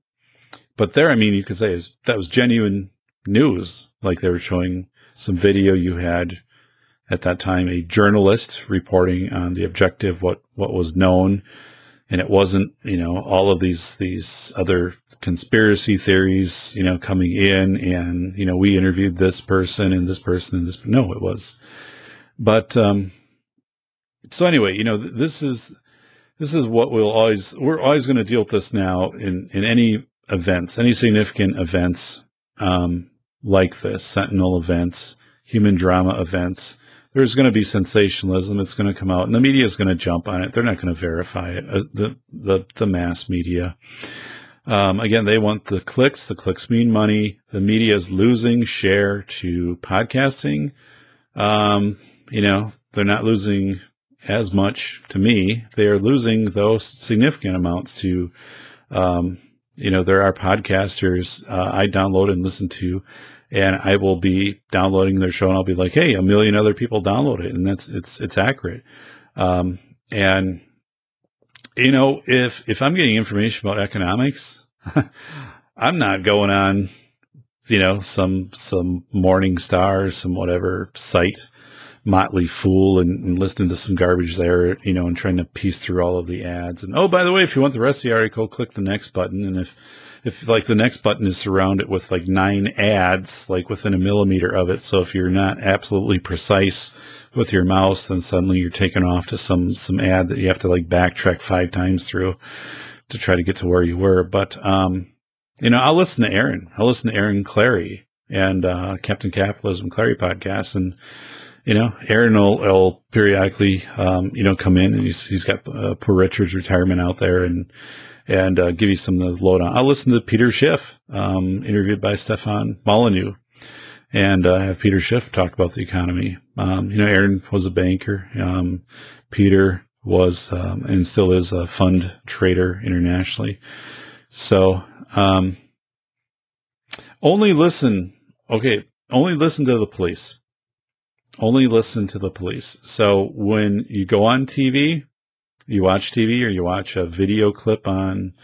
Speaker 2: but there, I mean, you could say is, that was genuine news. Like they were showing some video you had at that time, a journalist reporting on the objective, what, what was known and it wasn't, you know, all of these, these other conspiracy theories, you know, coming in and, you know, we interviewed this person and this person and this, no, it was, but, um, so anyway, you know, this is, this is what we'll always, we're always going to deal with this now in, in any events, any significant events, um, like this, Sentinel events, human drama events there's going to be sensationalism. It's going to come out, and the media is going to jump on it. They're not going to verify it. Uh, the the the mass media. Um, again, they want the clicks. The clicks mean money. The media is losing share to podcasting. Um, you know, they're not losing as much to me. They are losing those significant amounts to, um, you know, there are podcasters uh, I download and listen to and I will be downloading their show and I'll be like, Hey, a million other people download it. And that's, it's, it's accurate. Um, and you know, if, if I'm getting information about economics, I'm not going on, you know, some, some Morningstar, some whatever site, motley fool and, and listening to some garbage there, you know, and trying to piece through all of the ads. And oh, by the way, if you want the rest of the article, click the next button. And if, if like the next button is surrounded with like nine ads, like within a millimeter of it. So if you're not absolutely precise with your mouse, then suddenly you're taken off to some, some ad that you have to like backtrack five times through to try to get to where you were. But, um, you know, I'll listen to Aaron. I'll listen to Aaron Clarey and, uh, Captain Capitalism Clarey podcast. And, you know, Aaron will, will periodically, um, you know, come in and he's, he's got, uh, poor Richard's retirement out there and, and uh, give you some of the lowdown. I'll listen to Peter Schiff, um, interviewed by Stefan Molyneux, and uh, have Peter Schiff talk about the economy. Um, you know, Aaron was a banker. Um, Peter was um, and still is a fund trader internationally. So um, only listen. Okay, only listen to the police. Only listen to the police. So when you go on TV, you watch TV or you watch a video clip on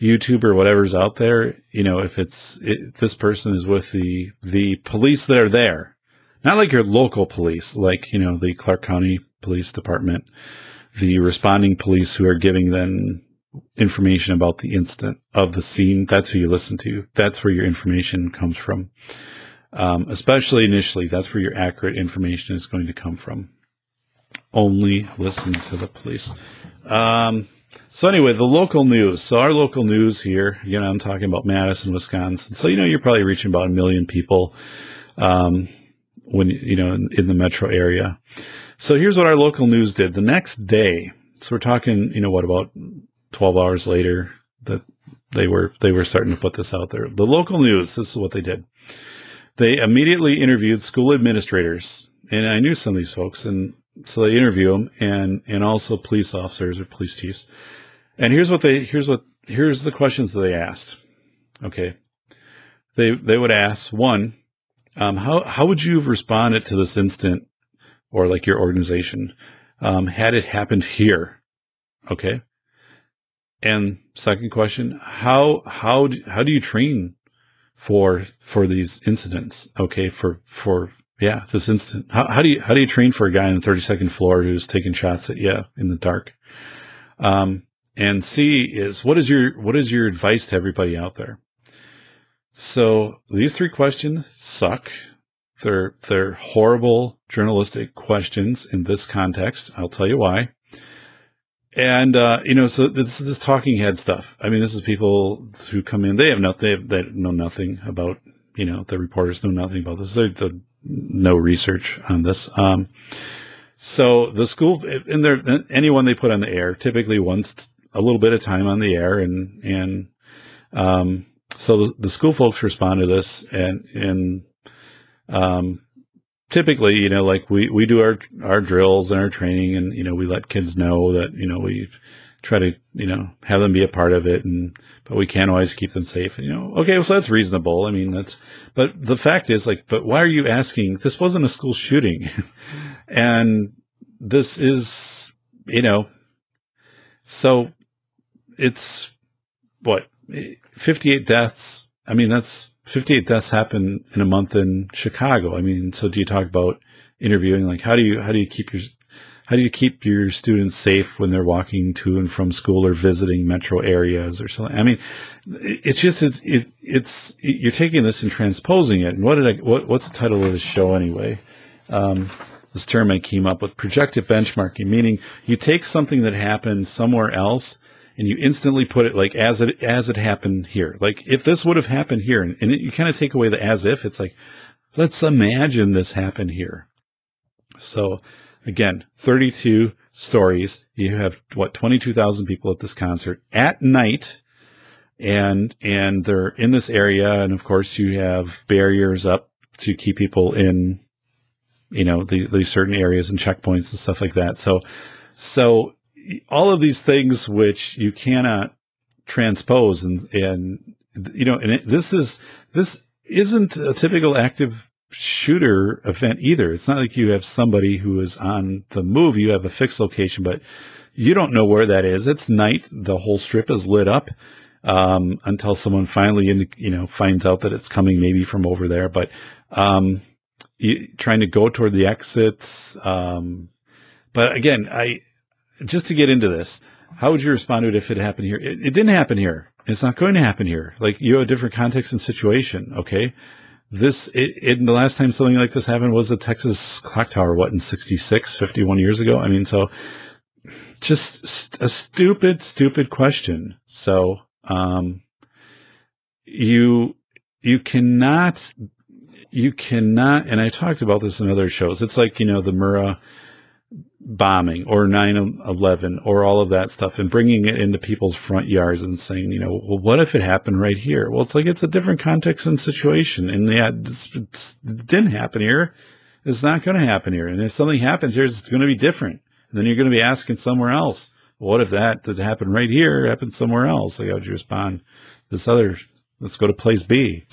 Speaker 2: YouTube or whatever's out there, you know, if it's it, this person is with the the police that are there, not like your local police, like you know the Clark County Police Department, the responding police who are giving them information about the instant of the scene. That's who you listen to. That's where your information comes from. Um, especially initially, that's where your accurate information is going to come from only listen to the police. Um, So anyway, the local news. So our local news here, you know, I'm talking about Madison, Wisconsin. So, you know, you're probably reaching about a million people, um, when, you know, in, in the metro area. So here's what our local news did the next day. So we're talking, you know, what about 12 hours later that they were, they were starting to put this out there. The local news, this is what they did. They immediately interviewed school administrators and I knew some of these folks and so they interview them and, and also police officers or police chiefs. And here's what they, here's what, here's the questions that they asked. Okay. They, they would ask one, um, how, how would you have responded to this instant or like your organization, um, had it happened here? Okay. And second question, how, how, do, how do you train for, for these incidents? Okay. For, for, yeah, this instant, how, how do you, how do you train for a guy on the 32nd floor who's taking shots at you in the dark? Um, and C is what is your what is your advice to everybody out there? So these three questions suck. They're they're horrible journalistic questions in this context. I'll tell you why. And uh, you know, so this is this talking head stuff. I mean, this is people who come in. They have nothing. They, have, they know nothing about. You know, the reporters know nothing about this. They have no research on this. Um, so the school and there anyone they put on the air typically wants a little bit of time on the air and, and, um, so the, the school folks respond to this and, and, um, typically, you know, like we, we do our, our drills and our training and, you know, we let kids know that, you know, we try to, you know, have them be a part of it and, but we can't always keep them safe. You know, okay, so that's reasonable. I mean, that's, but the fact is like, but why are you asking? This wasn't a school shooting. and this is, you know, so it's what 58 deaths. I mean, that's 58 deaths happen in a month in Chicago. I mean, so do you talk about interviewing? Like, how do you, how do you keep your, how do you keep your students safe when they're walking to and from school or visiting metro areas or something? I mean, it's just, it's, it, it's, you're taking this and transposing it. And what did I, what, what's the title of the show anyway? Um, this term I came up with projective benchmarking, meaning you take something that happened somewhere else and you instantly put it like as it as it happened here. Like if this would have happened here, and, and it, you kind of take away the as if. It's like let's imagine this happened here. So again, 32 stories. You have what 22,000 people at this concert at night. And, and they're in this area. And of course you have barriers up to keep people in, you know, the, these certain areas and checkpoints and stuff like that. So, so all of these things which you cannot transpose and, and, you know, and it, this is, this isn't a typical active shooter event either. It's not like you have somebody who is on the move. You have a fixed location, but you don't know where that is. It's night. The whole strip is lit up. Um, until someone finally, you know, finds out that it's coming maybe from over there. But, um, you, trying to go toward the exits. Um, but again, I, just to get into this, how would you respond to it if it happened here? It, it didn't happen here. It's not going to happen here. Like you have a different context and situation. Okay. This, it, it, the last time something like this happened was the Texas clock tower, what in 66, 51 years ago. I mean, so just a stupid, stupid question. So, um, you, you cannot, you cannot, and I talked about this in other shows. It's like, you know, the Murrah, bombing or 9-11 or all of that stuff and bringing it into people's front yards and saying, you know, well, what if it happened right here? Well, it's like, it's a different context and situation. And yeah, it's, it's, it didn't happen here. It's not going to happen here. And if something happens here, it's going to be different. And then you're going to be asking somewhere else, what if that that happened right here happened somewhere else? Like, how would you respond? This other, let's go to place B.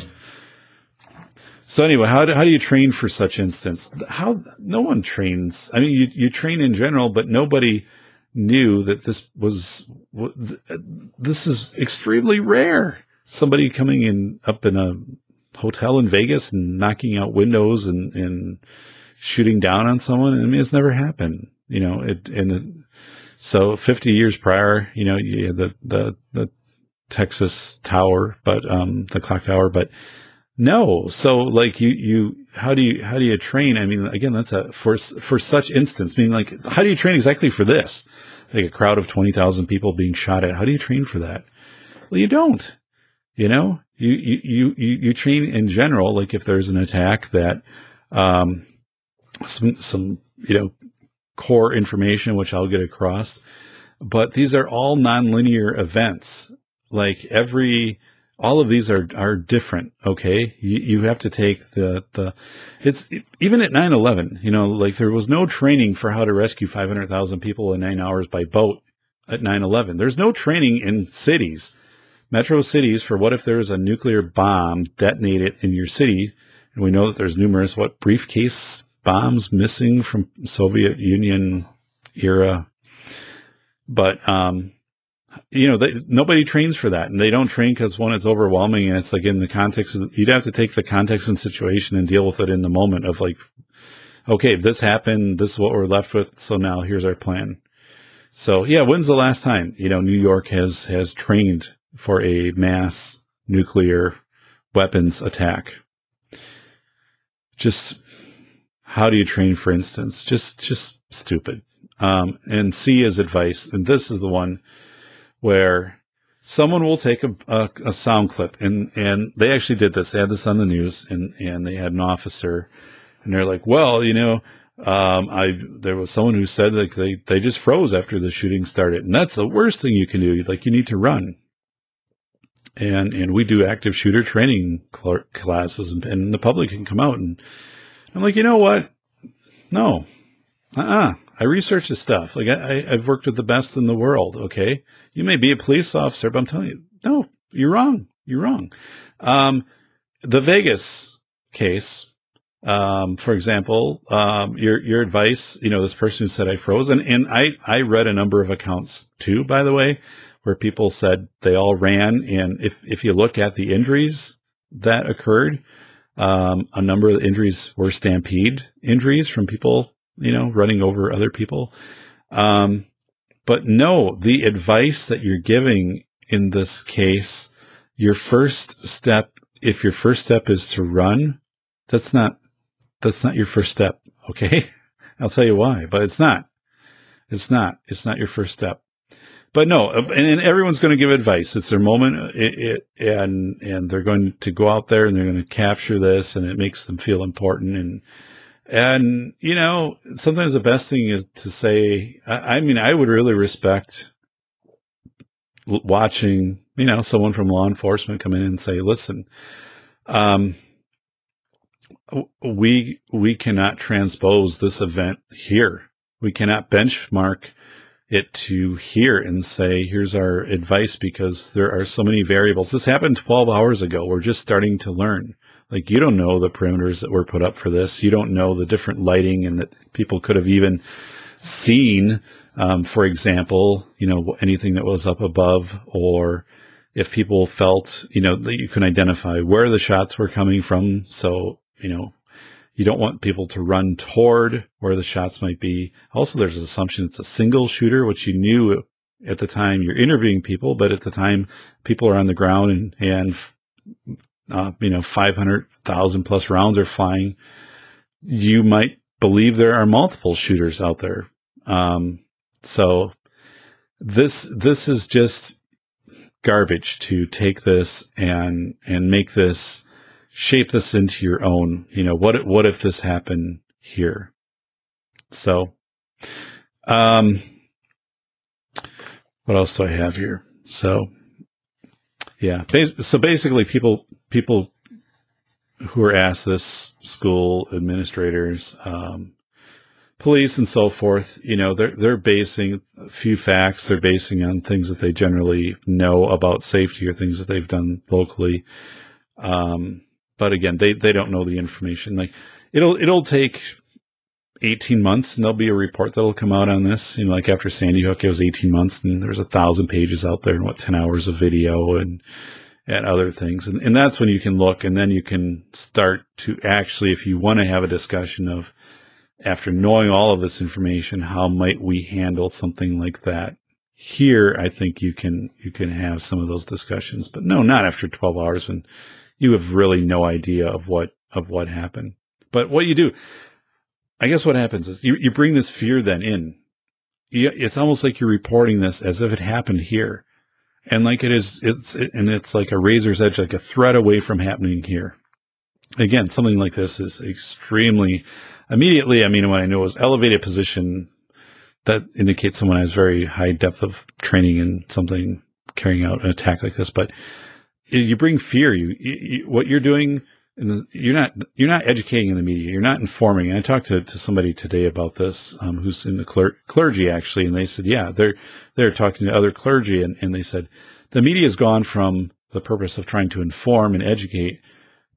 Speaker 2: So anyway, how do, how do you train for such instance? How no one trains. I mean, you, you train in general, but nobody knew that this was, this is extremely rare. Somebody coming in up in a hotel in Vegas and knocking out windows and, and shooting down on someone. I mean, it's never happened, you know, it, and it, so 50 years prior, you know, you had the, the, the Texas tower, but, um, the clock tower, but, no. So like you, you, how do you, how do you train? I mean, again, that's a, for, for such instance, I mean, like, how do you train exactly for this? like a crowd of 20,000 people being shot at. How do you train for that? Well, you don't, you know, you, you, you, you train in general. Like if there's an attack that, um, some, some, you know, core information, which I'll get across, but these are all nonlinear events. Like every, all of these are, are different. Okay. You, you have to take the, the, it's even at 9-11, you know, like there was no training for how to rescue 500,000 people in nine hours by boat at 9-11. There's no training in cities, metro cities for what if there's a nuclear bomb detonated in your city. And we know that there's numerous, what briefcase bombs missing from Soviet Union era. But, um, you know, they, nobody trains for that and they don't train because one, it's overwhelming and it's like in the context of, you'd have to take the context and situation and deal with it in the moment of like, okay, this happened. This is what we're left with. So now here's our plan. So yeah, when's the last time, you know, New York has, has trained for a mass nuclear weapons attack? Just how do you train, for instance? Just, just stupid. Um, and C is advice. And this is the one where someone will take a, a, a, sound clip and, and they actually did this. They had this on the news and, and they had an officer and they're like, well, you know, um, I, there was someone who said that they, they just froze after the shooting started. And that's the worst thing you can do. Like you need to run. And, and we do active shooter training cl- classes and, and the public can come out and I'm like, you know what? No, uh-uh. I research this stuff. Like I, I've worked with the best in the world. Okay. You may be a police officer, but I'm telling you, no, you're wrong. You're wrong. Um, the Vegas case, um, for example, um, your, your advice, you know, this person who said I froze and, and I, I read a number of accounts too, by the way, where people said they all ran. And if, if you look at the injuries that occurred, um, a number of injuries were stampede injuries from people you know, running over other people. Um, but no, the advice that you're giving in this case, your first step, if your first step is to run, that's not, that's not your first step. Okay. I'll tell you why, but it's not. It's not. It's not your first step. But no, uh, and, and everyone's going to give advice. It's their moment, uh, it, it, and and they're going to go out there and they're going to capture this, and it makes them feel important. And and, you know, sometimes the best thing is to say, I, I mean, I would really respect watching, you know, someone from law enforcement come in and say, listen, um, we, we cannot transpose this event here. We cannot benchmark it to here and say, here's our advice because there are so many variables. This happened 12 hours ago. We're just starting to learn. Like you don't know the perimeters that were put up for this. You don't know the different lighting and that people could have even seen. Um, for example, you know, anything that was up above or if people felt, you know, that you can identify where the shots were coming from. So, you know, you don't want people to run toward where the shots might be. Also, there's an assumption it's a single shooter, which you knew at the time you're interviewing people, but at the time people are on the ground and, and uh, you know, 500,000 plus rounds are flying, you might believe there are multiple shooters out there. Um, so this, this is just garbage to take this and, and make this, shape this into your own, you know, what, what if this happened here? So, um, what else do I have here? So yeah. So basically, people people who are asked this, school administrators, um, police, and so forth, you know, they're they're basing a few facts. They're basing on things that they generally know about safety or things that they've done locally. Um, but again, they they don't know the information. Like it'll it'll take 18 months and there'll be a report that'll come out on this. You know, like after Sandy Hook, it was 18 months and there's a thousand pages out there and what, 10 hours of video and, and other things. And, and that's when you can look and then you can start to actually, if you want to have a discussion of after knowing all of this information, how might we handle something like that? Here, I think you can, you can have some of those discussions, but no, not after 12 hours when you have really no idea of what, of what happened. But what you do, I guess what happens is you, you bring this fear then in. it's almost like you're reporting this as if it happened here. And like it is, it's, and it's like a razor's edge, like a thread away from happening here. Again, something like this is extremely immediately. I mean, when I know it was elevated position, that indicates someone has very high depth of training in something carrying out an attack like this. But you bring fear. You, you what you're doing the, you're not you're not educating in the media. You're not informing. And I talked to, to somebody today about this, um, who's in the cler- clergy actually, and they said, yeah, they're they're talking to other clergy, and, and they said the media has gone from the purpose of trying to inform and educate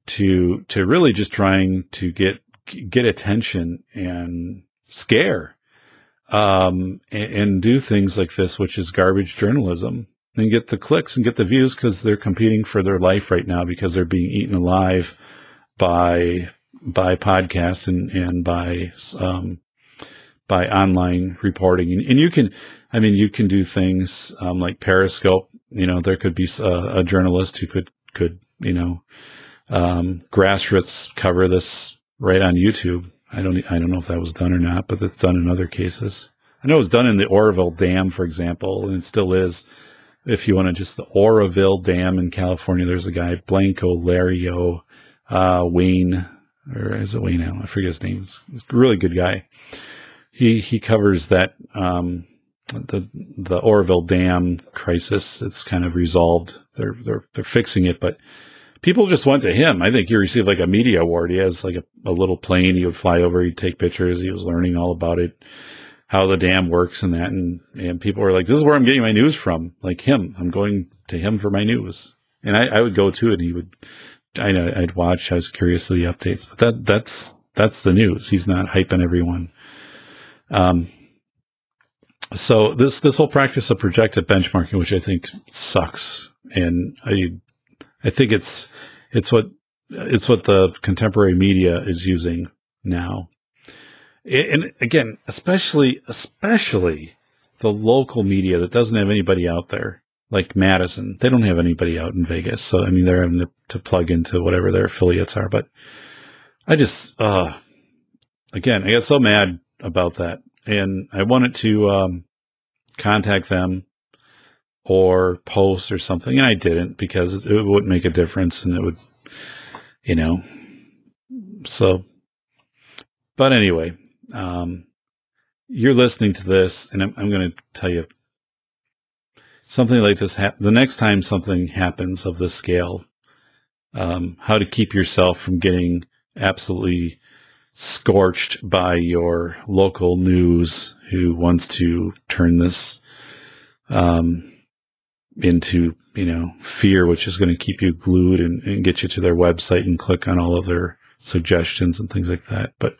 Speaker 2: to to really just trying to get get attention and scare um, and, and do things like this, which is garbage journalism and get the clicks and get the views because they're competing for their life right now because they're being eaten alive by by podcasts and and by um, by online reporting. And, and, you can, I mean, you can do things um, like Periscope. You know, there could be a, a journalist who could could you know um, grassroots cover this right on YouTube. I don't I don't know if that was done or not, but that's done in other cases. I know it was done in the Oroville Dam, for example, and it still is if you want to just the Oroville Dam in California, there's a guy, Blancolirio, uh, Wayne, or is it Wayne Allen? I forget his name. He's a really good guy. He, he covers that, um, the, the Oroville Dam crisis. It's kind of resolved. They're, they're, they're fixing it, but people just went to him. I think he received like a media award. He has like a, a little plane. He would fly over. He'd take pictures. He was learning all about it how the dam works and that. And, and people were like, this is where I'm getting my news from. Like him, I'm going to him for my news. And I, I would go to it and he would, I know I'd watch. I was curious to the updates, but that, that's, that's the news. He's not hyping everyone. Um, so this, this whole practice of projected benchmarking, which I think sucks. And I, I think it's, it's what, it's what the contemporary media is using now and again, especially, especially the local media that doesn't have anybody out there like Madison. They don't have anybody out in Vegas. So, I mean, they're having to, to plug into whatever their affiliates are. But I just, uh, again, I got so mad about that and I wanted to, um, contact them or post or something. And I didn't because it wouldn't make a difference and it would, you know, so, but anyway, um, you're listening to this, and I'm, I'm going to tell you something like this. Ha- the next time something happens of this scale, um, how to keep yourself from getting absolutely scorched by your local news who wants to turn this um, into you know fear, which is going to keep you glued and, and, get you to their website and click on all of their suggestions and things like that. But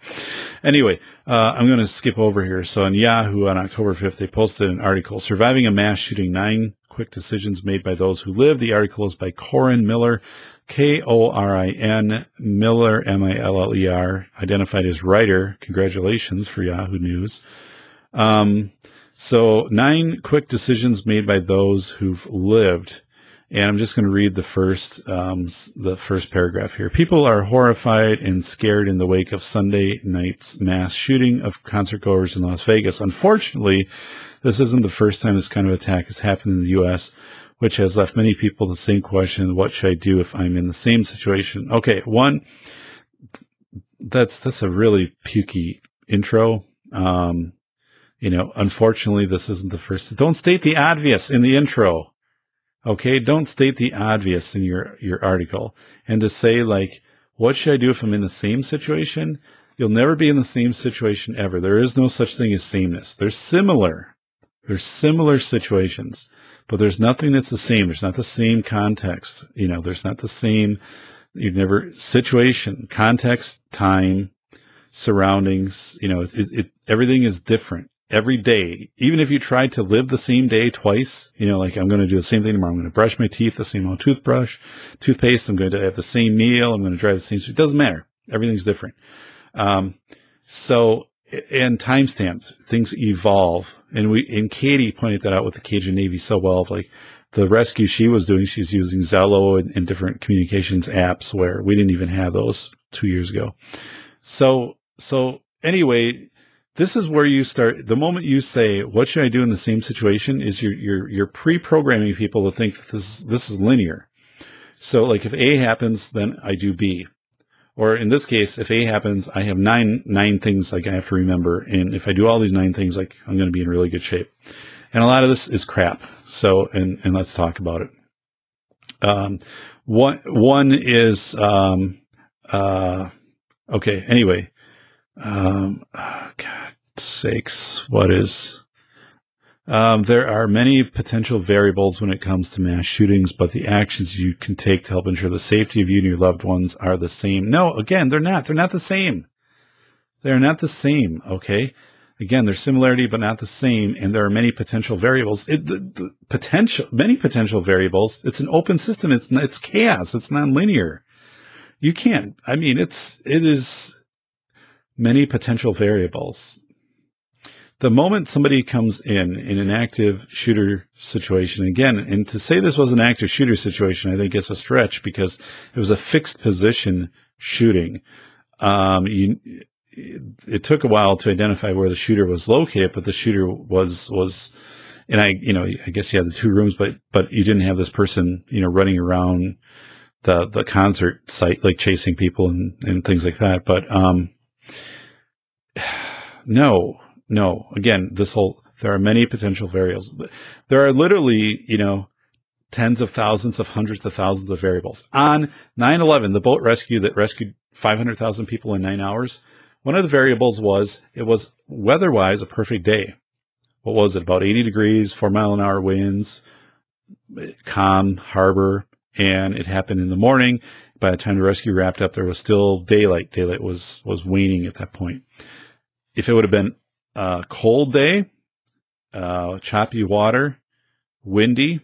Speaker 2: anyway, uh, I'm going to skip over here. So on Yahoo on October 5th, they posted an article, Surviving a Mass Shooting, Nine Quick Decisions Made by Those Who Live. The article is by Korin Miller, K-O-R-I-N, Miller, M-I-L-L-E-R, identified as writer. Congratulations for Yahoo News. Um, so nine quick decisions made by those who've lived. And I'm just going to read the first, um, the first paragraph here. People are horrified and scared in the wake of Sunday night's mass shooting of concert goers in Las Vegas. Unfortunately, this isn't the first time this kind of attack has happened in the U.S., which has left many people the same question, what should I do if I'm in the same situation? Okay. One, that's, that's a really pukey intro. Um, you know, unfortunately, this isn't the first. Don't state the obvious in the intro. Okay. Don't state the obvious in your, your article and to say like, what should I do if I'm in the same situation? You'll never be in the same situation ever. There is no such thing as sameness. There's similar. There's similar situations, but there's nothing that's the same. There's not the same context. You know, there's not the same, you never, situation, context, time, surroundings, you know, it, it, it everything is different every day, even if you tried to live the same day twice, you know, like I'm going to do the same thing tomorrow. I'm going to brush my teeth, the same old toothbrush, toothpaste. I'm going to have the same meal. I'm going to drive the same. It doesn't matter. Everything's different. Um, so, and timestamps, things evolve. And we, and Katie pointed that out with the Cajun Navy so well, like the rescue she was doing, she's using Zello and, and different communications apps where we didn't even have those two years ago. So, so anyway, this is where you start. The moment you say, "What should I do in the same situation?" is you're you're you're pre-programming people to think that this this is linear. So, like if A happens, then I do B, or in this case, if A happens, I have nine nine things like I have to remember, and if I do all these nine things, like I'm going to be in really good shape. And a lot of this is crap. So, and and let's talk about it. Um, one one is um, uh, okay. Anyway, um, oh, God sakes, what is? Um, there are many potential variables when it comes to mass shootings, but the actions you can take to help ensure the safety of you and your loved ones are the same. No, again, they're not. They're not the same. They're not the same. Okay. Again, there's similarity, but not the same. And there are many potential variables. It, the, the potential, many potential variables. It's an open system. It's, it's chaos. It's non-linear. You can't, I mean, it's, it is many potential variables. The moment somebody comes in in an active shooter situation, again, and to say this was an active shooter situation, I think is a stretch because it was a fixed position shooting. Um, you, it took a while to identify where the shooter was located, but the shooter was, was, and I, you know, I guess you had the two rooms, but, but you didn't have this person, you know, running around the, the concert site, like chasing people and, and things like that. But, um, no, no. Again, this whole, there are many potential variables. There are literally, you know, tens of thousands of hundreds of thousands of variables. On 9-11, the boat rescue that rescued 500,000 people in nine hours, one of the variables was it was weather-wise a perfect day. What was it? About 80 degrees, four mile an hour winds, calm harbor, and it happened in the morning. By the time the rescue wrapped up, there was still daylight. Daylight was, was waning at that point if it would have been a cold day, uh, choppy water, windy,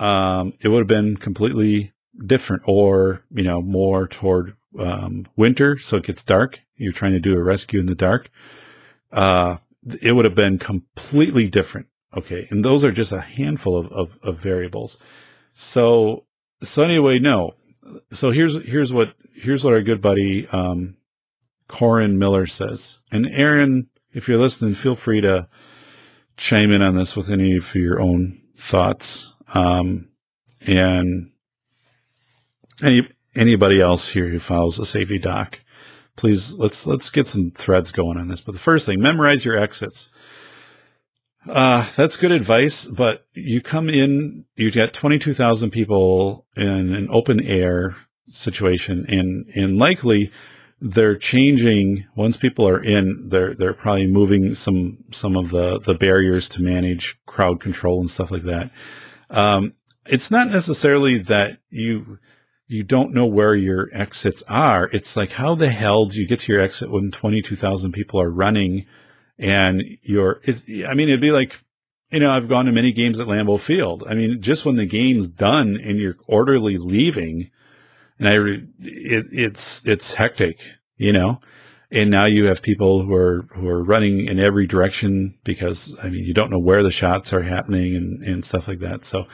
Speaker 2: um, it would have been completely different or, you know, more toward um, winter. So it gets dark. You're trying to do a rescue in the dark. Uh, it would have been completely different. Okay. And those are just a handful of, of, of variables. So, so anyway, no. So here's, here's what, here's what our good buddy, um, Korin Miller says. And Aaron, if you're listening, feel free to chime in on this with any of your own thoughts. Um, and any anybody else here who follows the safety doc, please let's let's get some threads going on this. But the first thing, memorize your exits. Uh, that's good advice, but you come in, you get 22,000 people in an open air situation and, and likely they're changing once people are in they're they're probably moving some some of the the barriers to manage crowd control and stuff like that. Um, it's not necessarily that you you don't know where your exits are. It's like how the hell do you get to your exit when 22,000 people are running and you're it's i mean it'd be like you know i've gone to many games at lambeau field i mean just when the game's done and you're orderly leaving and I, it, it's, it's hectic, you know, and now you have people who are, who are running in every direction because, I mean, you don't know where the shots are happening and, and stuff like that. So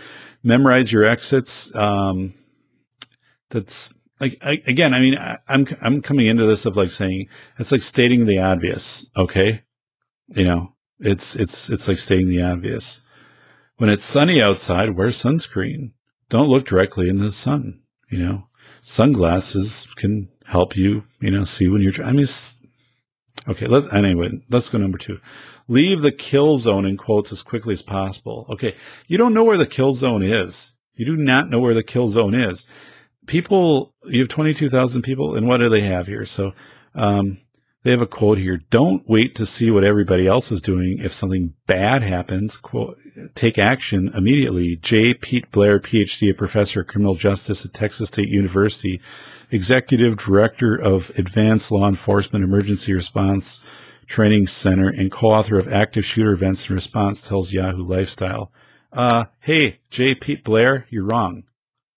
Speaker 2: memorize your exits. Um, that's like, I, again, I mean, I, I'm, I'm coming into this of like saying, it's like stating the obvious. Okay. You know, it's, it's, it's like stating the obvious. When it's sunny outside, wear sunscreen. Don't look directly into the sun, you know, sunglasses can help you, you know, see when you're, I mean, okay, let, anyway, let's go number two. Leave the kill zone in quotes as quickly as possible. Okay. You don't know where the kill zone is. You do not know where the kill zone is. People, you have 22,000 people and what do they have here? So, um, they have a quote here. Don't wait to see what everybody else is doing. If something bad happens, quote, take action immediately. J. Pete Blair, PhD, a professor of criminal justice at Texas State University, executive director of Advanced Law Enforcement Emergency Response Training Center and co-author of Active Shooter Events and Response tells Yahoo Lifestyle. Uh, hey, J. Pete Blair, you're wrong.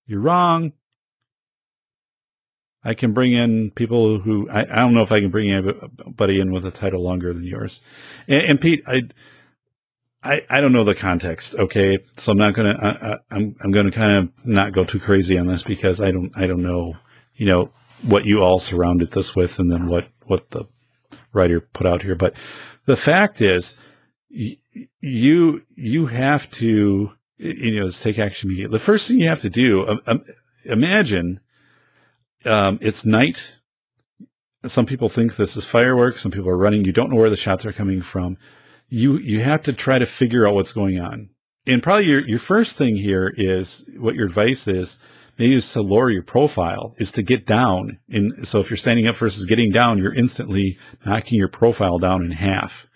Speaker 2: You're wrong. I can bring in people who I, I don't know if I can bring anybody in with a title longer than yours. And, and Pete, I, I, I don't know the context. Okay. So I'm not going to, I'm, I'm going to kind of not go too crazy on this because I don't, I don't know, you know, what you all surrounded this with and then what, what the writer put out here. But the fact is, you you have to you know take action. The first thing you have to do, um, um, imagine um, it's night. Some people think this is fireworks. Some people are running. You don't know where the shots are coming from. You you have to try to figure out what's going on. And probably your your first thing here is what your advice is. Maybe is to lower your profile, is to get down. And so if you're standing up versus getting down, you're instantly knocking your profile down in half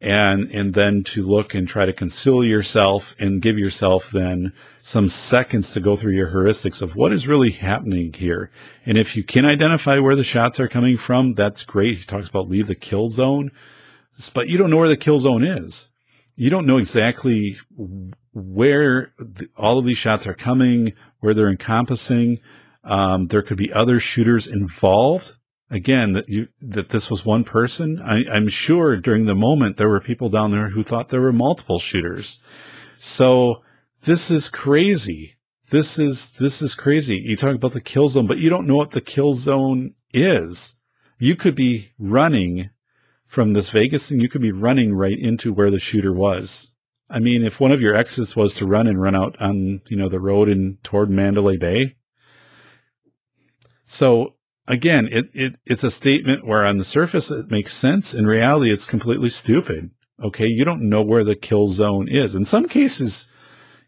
Speaker 2: and and then to look and try to conceal yourself and give yourself then some seconds to go through your heuristics of what is really happening here. And if you can identify where the shots are coming from, that's great. He talks about leave the kill zone, but you don't know where the kill zone is. You don't know exactly where the, all of these shots are coming, where they're encompassing. Um, there could be other shooters involved again that you that this was one person. I, I'm sure during the moment there were people down there who thought there were multiple shooters. So this is crazy. This is this is crazy. You talk about the kill zone, but you don't know what the kill zone is. You could be running from this Vegas thing. You could be running right into where the shooter was. I mean, if one of your exits was to run and run out on, you know, the road in toward Mandalay Bay. So again, it, it, it's a statement where on the surface it makes sense. In reality, it's completely stupid. Okay. You don't know where the kill zone is. In some cases,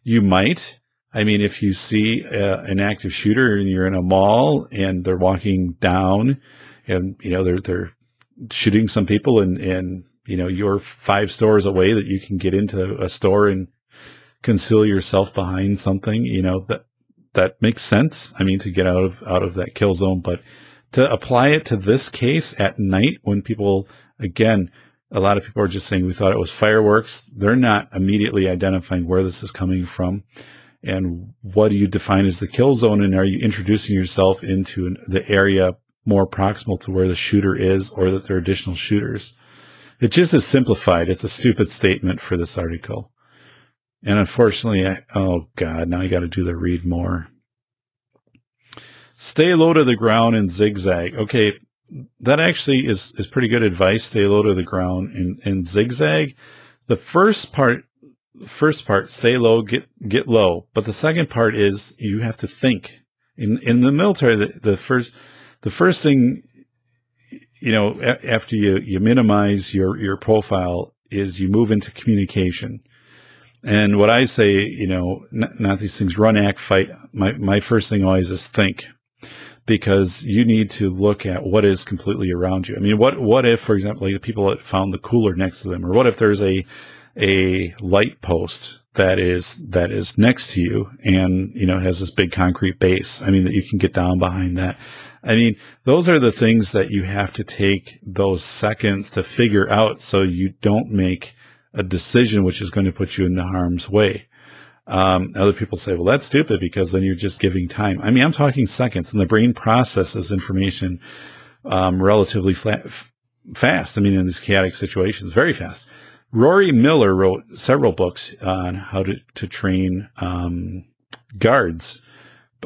Speaker 2: you might. I mean, if you see uh, an active shooter and you're in a mall and they're walking down and, you know, they're, they're shooting some people and, and, you know, you're five stores away that you can get into a store and conceal yourself behind something, you know, that, that makes sense. I mean, to get out of, out of that kill zone, but to apply it to this case at night when people, again, a lot of people are just saying we thought it was fireworks. They're not immediately identifying where this is coming from and what do you define as the kill zone and are you introducing yourself into the area more proximal to where the shooter is or that there are additional shooters. It just is simplified. It's a stupid statement for this article. And unfortunately, I, oh God, now I got to do the read more. Stay low to the ground and zigzag. Okay, that actually is is pretty good advice. Stay low to the ground and, and zigzag. The first part, first part, stay low, get get low. But the second part is you have to think. In in the military, the, the first the first thing, you know, a- after you you minimize your your profile is you move into communication. And what I say, you know, not, not these things, run, act, fight. My my first thing always is think because you need to look at what is completely around you. I mean, what, what if, for example, like the people that found the cooler next to them, or what if there's a, a light post that is, that is next to you and, you know, has this big concrete base. I mean, that you can get down behind that. I mean, those are the things that you have to take those seconds to figure out so you don't make a decision which is going to put you into harm's way. Um, other people say, well, that's stupid because then you're just giving time. I mean, I'm talking seconds and the brain processes information, um, relatively flat, f- fast. I mean, in these chaotic situations, very fast. Rory Miller wrote several books on how to, to train, um, guards,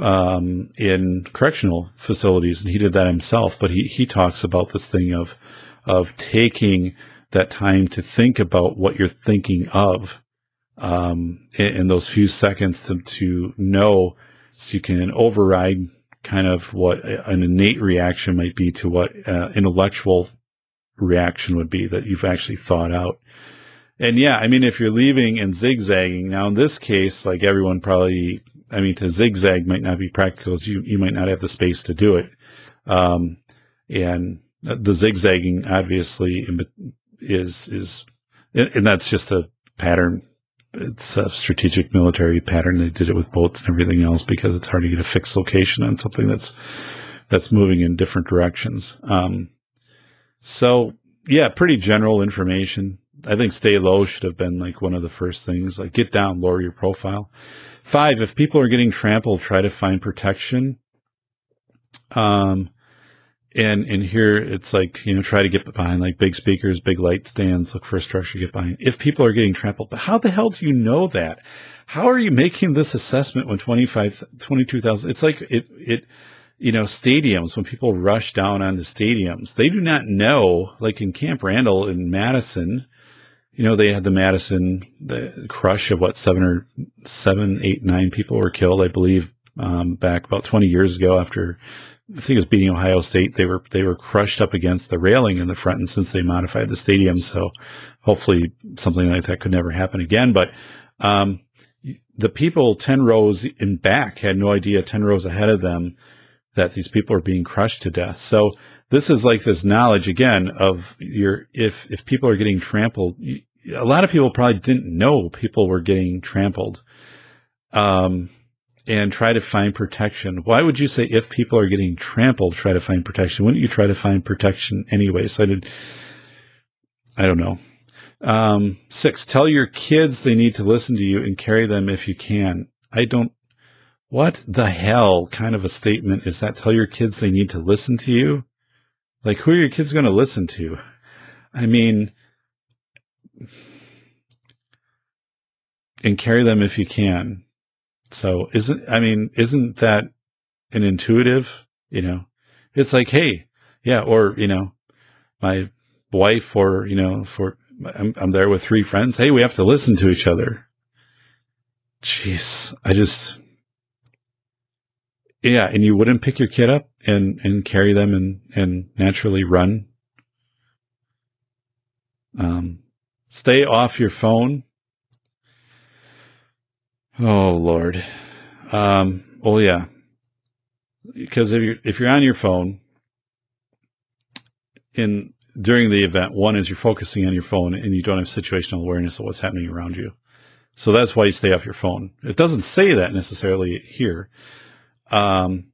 Speaker 2: um, in correctional facilities. And he did that himself, but he, he talks about this thing of, of taking that time to think about what you're thinking of um, in, in, those few seconds to, to know so you can override kind of what an innate reaction might be to what uh, intellectual reaction would be that you've actually thought out. And yeah, I mean, if you're leaving and zigzagging, now in this case, like everyone probably, I mean, to zigzag might not be practical. You, you might not have the space to do it. Um, and the zigzagging obviously is, is, and that's just a pattern it's a strategic military pattern. They did it with boats and everything else because it's hard to get a fixed location on something that's that's moving in different directions. Um, so yeah, pretty general information. I think stay low should have been like one of the first things. Like get down, lower your profile. Five, if people are getting trampled, try to find protection. Um, and and here it's like you know try to get behind like big speakers, big light stands, look for a structure to get behind. If people are getting trampled, but how the hell do you know that? How are you making this assessment when 25, 22,000? It's like it it you know, stadiums, when people rush down on the stadiums, they do not know, like in Camp Randall in Madison, you know, they had the Madison, the crush of what, seven or seven, eight, nine people were killed, I believe, um, back about 20 years ago after, I think it was beating Ohio State. They were, they were crushed up against the railing in the front. And since they modified the stadium, so hopefully something like that could never happen again. But, um, the people 10 rows in back had no idea 10 rows ahead of them that these people are being crushed to death. So this is like this knowledge again of your, if, if people are getting trampled, a lot of people probably didn't know people were getting trampled. Um, and try to find protection. Why would you say if people are getting trampled, try to find protection? Wouldn't you try to find protection anyway? So I did, I don't know. Um, six, tell your kids they need to listen to you and carry them if you can. I don't what the hell kind of a statement is that? Tell your kids they need to listen to you? Like, who are your kids going to listen to? I mean, and carry them if you can. So isn't, I mean, isn't that an intuitive, you know, it's like, Hey, yeah. Or, you know, my wife or, you know, for, I'm, I'm there with three friends. Hey, we have to listen to each other. Jeez. I just, yeah, and you wouldn't pick your kid up and, and carry them and, and naturally run. Um, stay off your phone. Oh Lord. Um, oh yeah. Because if you're, if you're on your phone in, during the event, one is you're focusing on your phone and you don't have situational awareness of what's happening around you. So that's why you stay off your phone. It doesn't say that necessarily here, um,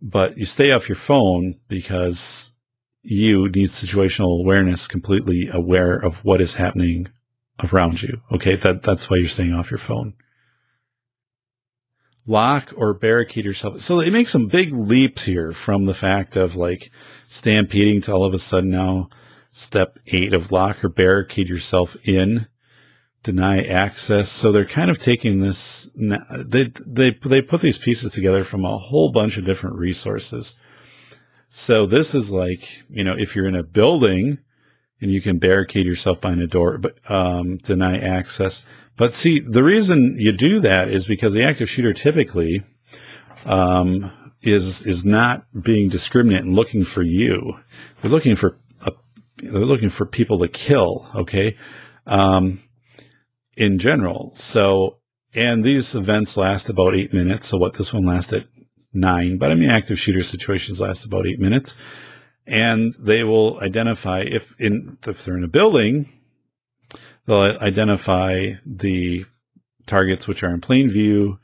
Speaker 2: but you stay off your phone because you need situational awareness, completely aware of what is happening around you. Okay. That, that's why you're staying off your phone. Lock or barricade yourself. So it makes some big leaps here from the fact of like stampeding to all of a sudden now step eight of lock or barricade yourself in deny access. So they're kind of taking this, they, they, they put these pieces together from a whole bunch of different resources. So this is like, you know, if you're in a building and you can barricade yourself behind a door, but, um, deny access. But see, the reason you do that is because the active shooter typically, um, is, is not being discriminate and looking for you. They're looking for, a, they're looking for people to kill. Okay. Um, in general. So, and these events last about eight minutes. So what this one lasted nine, but I mean, active shooter situations last about eight minutes. And they will identify if in, if they're in a building, they'll identify the targets which are in plain view,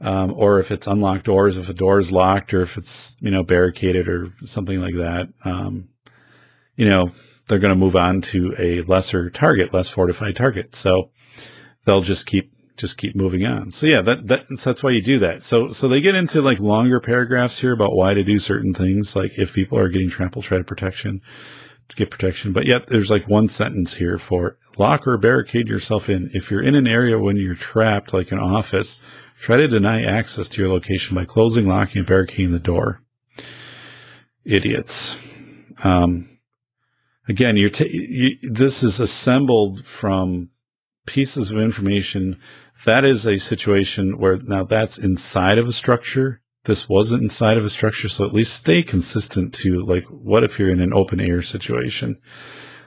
Speaker 2: um, or if it's unlocked doors, if a door is locked, or if it's you know barricaded or something like that. Um, you know, they're going to move on to a lesser target, less fortified target. So they'll just keep just keep moving on. So yeah, that, that that's why you do that. So so they get into like longer paragraphs here about why to do certain things, like if people are getting trampled, try to protection to get protection. But yet there's like one sentence here for lock or barricade yourself in. If you're in an area when you're trapped, like an office, try to deny access to your location by closing, locking, and barricading the door. Idiots. Um, again, you're ta- you, this is assembled from pieces of information. That is a situation where now that's inside of a structure. This wasn't inside of a structure. So at least stay consistent to like, what if you're in an open air situation?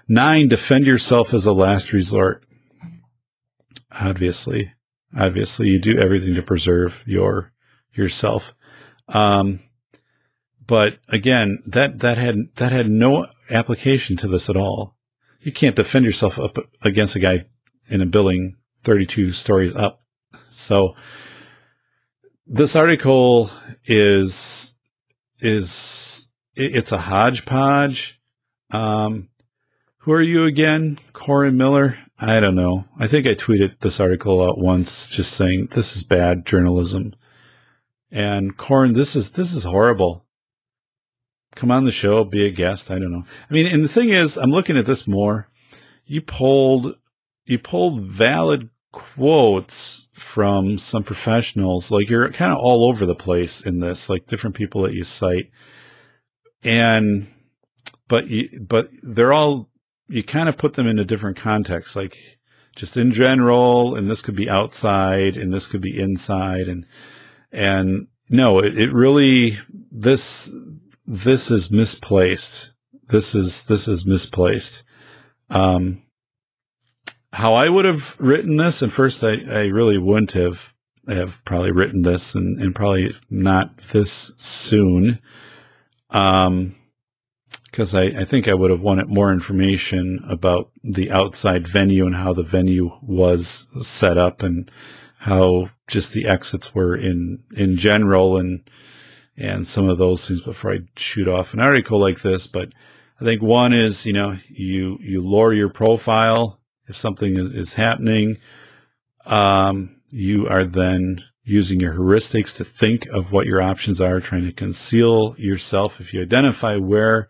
Speaker 2: Nine, defend yourself as a last resort. Obviously, obviously you do everything to preserve your, yourself. Um, but again, that, that had, that had no application to this at all. You can't defend yourself up against a guy in a building 32 stories up. So this article is, is, it's a hodgepodge. Um, who are you again? Korin Miller? I don't know. I think I tweeted this article out once just saying this is bad journalism. And Korin, this is, this is horrible. Come on the show, be a guest. I don't know. I mean, and the thing is, I'm looking at this more. You pulled you pulled valid quotes from some professionals. Like you're kind of all over the place in this, like different people that you cite. And, but you, but they're all, you kind of put them into different contexts, like just in general, and this could be outside and this could be inside. And, and no, it, it really, this, this is misplaced. This is, this is misplaced. Um, how I would have written this, and first I, I really wouldn't have have probably written this and, and probably not this soon. Um, because I, I think I would have wanted more information about the outside venue and how the venue was set up and how just the exits were in, in general and, and some of those things before I shoot off an article like this. But I think one is, you know, you, you lower your profile if something is, is happening, um, you are then using your heuristics to think of what your options are, trying to conceal yourself. If you identify where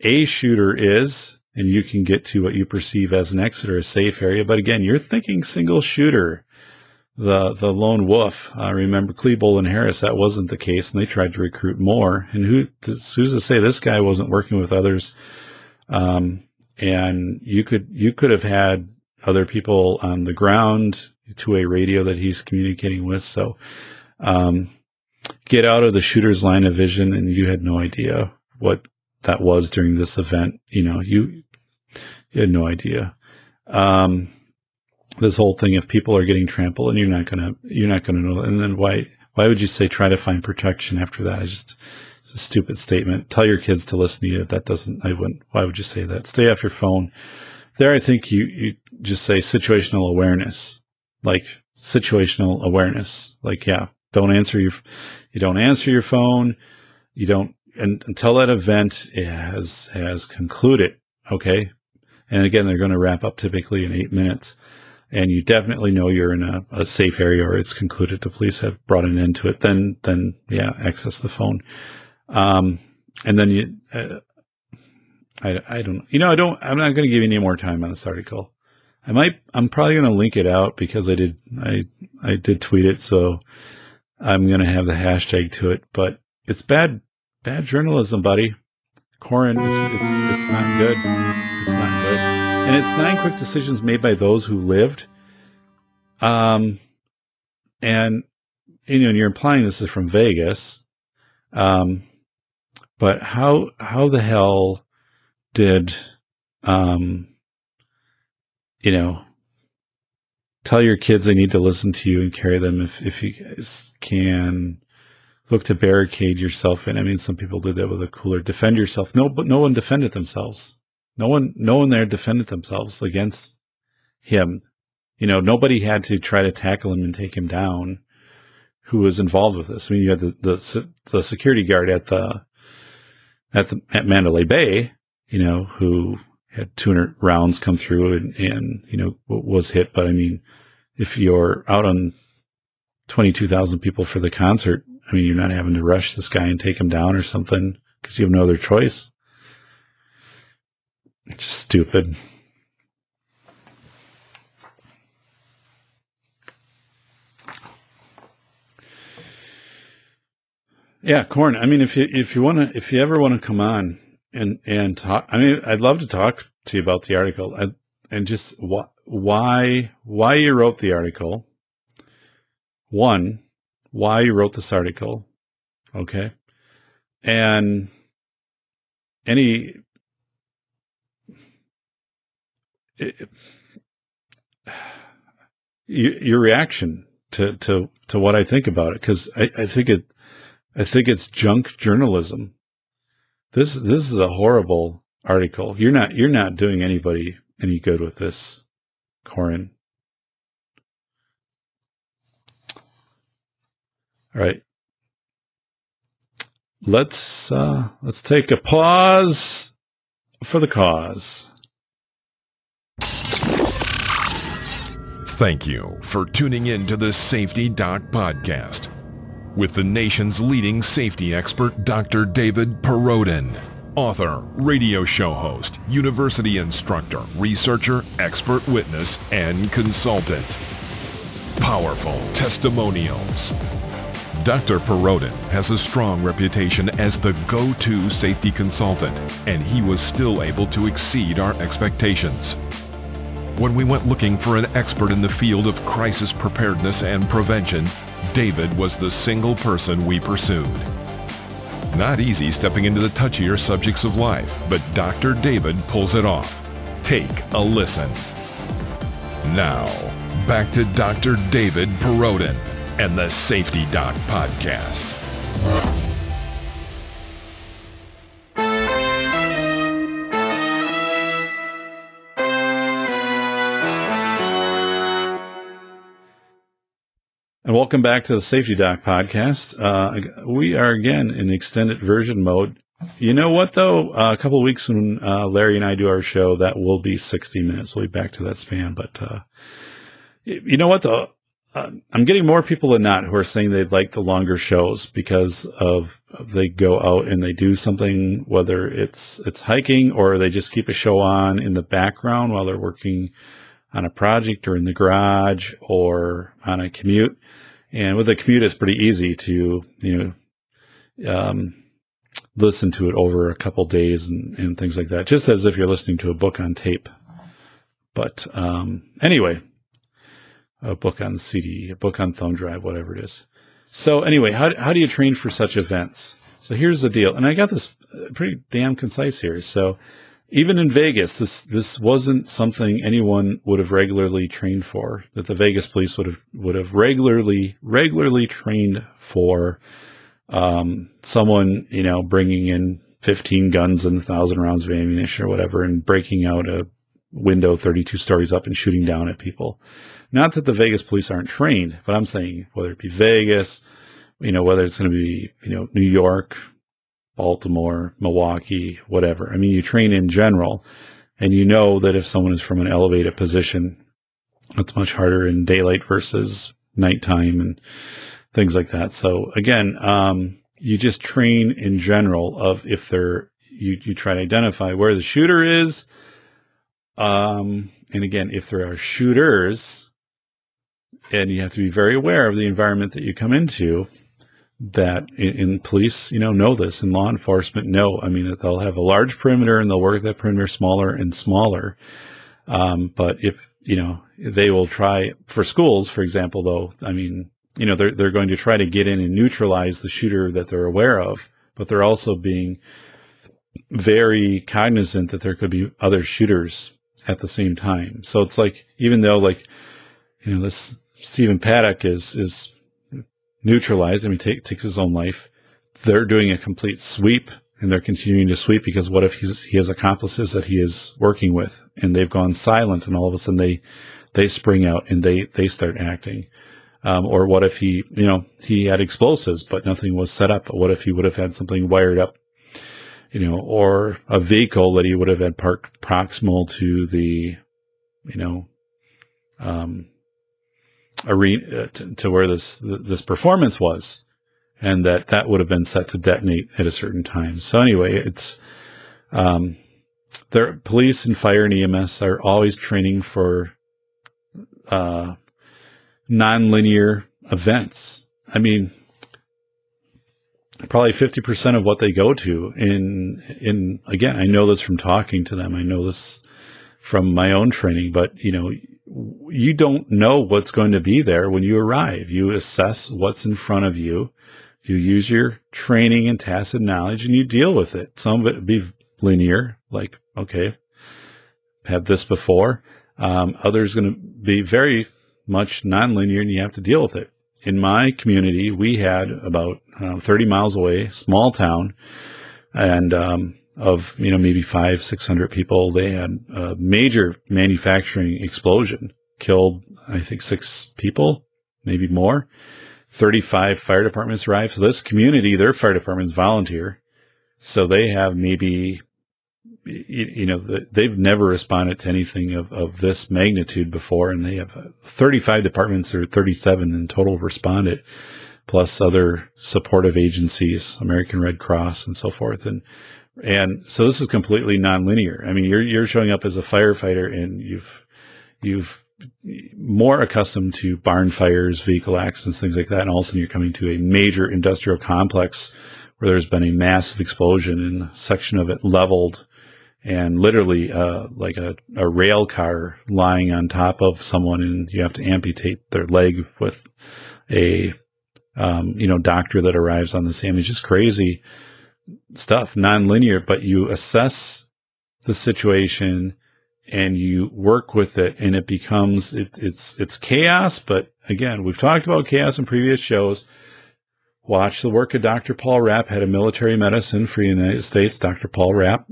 Speaker 2: a shooter is, and you can get to what you perceive as an exit or a safe area. But again, you're thinking single shooter, the the lone wolf. Uh, remember Klebold and Harris, that wasn't the case, and they tried to recruit more. And who who's to say this guy wasn't working with others? Um, and you could you could have had other people on the ground to a radio that he's communicating with. So um, get out of the shooter's line of vision, and you had no idea what that was during this event. You know, you, you had no idea. Um, this whole thing, if people are getting trampled, and you're not gonna you're not gonna know, and then why why would you say try to find protection after that? I just a stupid statement. Tell your kids to listen to you. That doesn't, I wouldn't, why would you say that? Stay off your phone. There, I think you, you just say situational awareness, like situational awareness. Like, yeah, don't answer your, you don't answer your phone. You don't, and until that event has, has concluded. Okay. And again, they're going to wrap up typically in eight minutes and you definitely know you're in a, a, safe area or it's concluded the police have brought an end to it, then, then yeah, access the phone. Um, and then you, uh, I, I don't, you know, I don't, I'm not going to give you any more time on this article. I might, I'm probably going to link it out because I did, I, I did tweet it. So I'm going to have the hashtag to it, but it's bad, bad journalism, buddy. Korin, it's, it's, it's not good. It's not good. And it's nine quick decisions made by those who lived. Um, and, you know, and you're implying this is from Vegas. Um, but how how the hell did um you know tell your kids they need to listen to you and carry them if if you guys can look to barricade yourself in. I mean some people did that with a cooler. Defend yourself. No but no one defended themselves. No one no one there defended themselves against him. You know, nobody had to try to tackle him and take him down who was involved with this. I mean, you had the, the, the security guard at the at the at Mandalay Bay, you know, who had 200 rounds come through and, and you know was hit. But I mean, if you're out on 22,000 people for the concert, I mean, you're not having to rush this guy and take him down or something because you have no other choice. It's just stupid. Yeah, corn. I mean, if you if you want to, if you ever want to come on and and talk, I mean, I'd love to talk to you about the article I, and just wh- why why you wrote the article. One, why you wrote this article, okay, and any it, your reaction to to to what I think about it because I, I think it I think it's junk journalism. This this is a horrible article. You're not you're not doing anybody any good with this, Korin. All right. Let's uh, let's take a pause for the cause.
Speaker 3: Thank you for tuning in to the Safety Doc podcast with the nation's leading safety expert, Dr. David Perrodin, author, radio show host, university instructor, researcher, expert witness, and consultant. Powerful testimonials. Dr. Perrodin has a strong reputation as the go-to safety consultant, and he was still able to exceed our expectations. When we went looking for an expert in the field of crisis preparedness and prevention, David was the single person we pursued. Not easy stepping into the touchier subjects of life, but Dr. David pulls it off. Take a listen. Now, back to Dr. David Perrodin and the Safety Doc Podcast.
Speaker 2: And welcome back to the Safety Doc podcast. Uh, we are again in extended version mode. You know what though? Uh, a couple of weeks when uh, Larry and I do our show, that will be 60 minutes. We'll be back to that span. But uh, you know what though? Uh, I'm getting more people than not who are saying they like the longer shows because of, of they go out and they do something, whether it's it's hiking or they just keep a show on in the background while they're working on a project or in the garage or on a commute. And with a commute, it's pretty easy to, you know, um, listen to it over a couple days and, and, things like that, just as if you're listening to a book on tape. But um, anyway, a book on CD, a book on thumb drive, whatever it is. So anyway, how, how do you train for such events? So here's the deal. And I got this pretty damn concise here. So even in Vegas, this this wasn't something anyone would have regularly trained for. That the Vegas police would have would have regularly regularly trained for. Um, someone you know bringing in 15 guns and thousand rounds of ammunition or whatever, and breaking out a window 32 stories up and shooting down at people. Not that the Vegas police aren't trained, but I'm saying whether it be Vegas, you know, whether it's going to be you know New York, Baltimore, Milwaukee, whatever. I mean, you train in general and you know that if someone is from an elevated position, it's much harder in daylight versus nighttime and things like that. So again, um, you just train in general of if they're, you, you try to identify where the shooter is. Um, and again, if there are shooters and you have to be very aware of the environment that you come into, that in, in, police, you know, know this and law enforcement know. I mean, they'll have a large perimeter and they'll work that perimeter smaller and smaller. Um, but if, you know, they will try for schools, for example, though, I mean, you know, they're, they're going to try to get in and neutralize the shooter that they're aware of, but they're also being very cognizant that there could be other shooters at the same time. So it's like, even though like, you know, this Stephen Paddock is, is neutralized. I mean, take, takes his own life. They're doing a complete sweep and they're continuing to sweep because what if he has accomplices that he is working with and they've gone silent and all of a sudden they, they spring out and they, they start acting. Um, or what if he, you know, he had explosives, but nothing was set up. What if he would have had something wired up, you know, or a vehicle that he would have had parked proximal to the, you know, um, arena uh, to, to where this this performance was, and that that would have been set to detonate at a certain time. So anyway, it's um, their police and fire and EMS are always training for uh, nonlinear events. I mean, probably 50% of what they go to in, in, again, I know this from talking to them. I know this from my own training, but you know, you don't know what's going to be there when you arrive. You assess what's in front of you. You use your training and tacit knowledge and you deal with it. Some of it be linear, like, okay, had this before. Um, others going to be very much nonlinear and you have to deal with it. In my community, we had about uh, 30 miles away, small town, and um, of, you know, maybe five, 600 people. They had a major manufacturing explosion, killed, I think, six people, maybe more. 35 fire departments arrived. So this community, their fire departments volunteer. So they have maybe, you, know, they've never responded to anything of, of this magnitude before. And they have uh, 35 departments or 37 in total responded, plus other supportive agencies, American Red Cross and so forth. And And so this is completely nonlinear. I mean, you're, you're showing up as a firefighter and you've, you've more accustomed to barn fires, vehicle accidents, things like that. And all of a sudden you're coming to a major industrial complex where there's been a massive explosion and a section of it leveled and literally uh, like a, a rail car lying on top of someone and you have to amputate their leg with a um, you know doctor that arrives on the scene. It's just crazy stuff, non-linear, but you assess the situation and you work with it and it becomes it, it's it's chaos but again we've talked about chaos in previous shows. Watch the work of dr paul rapp head of military medicine for the united states. Dr paul rapp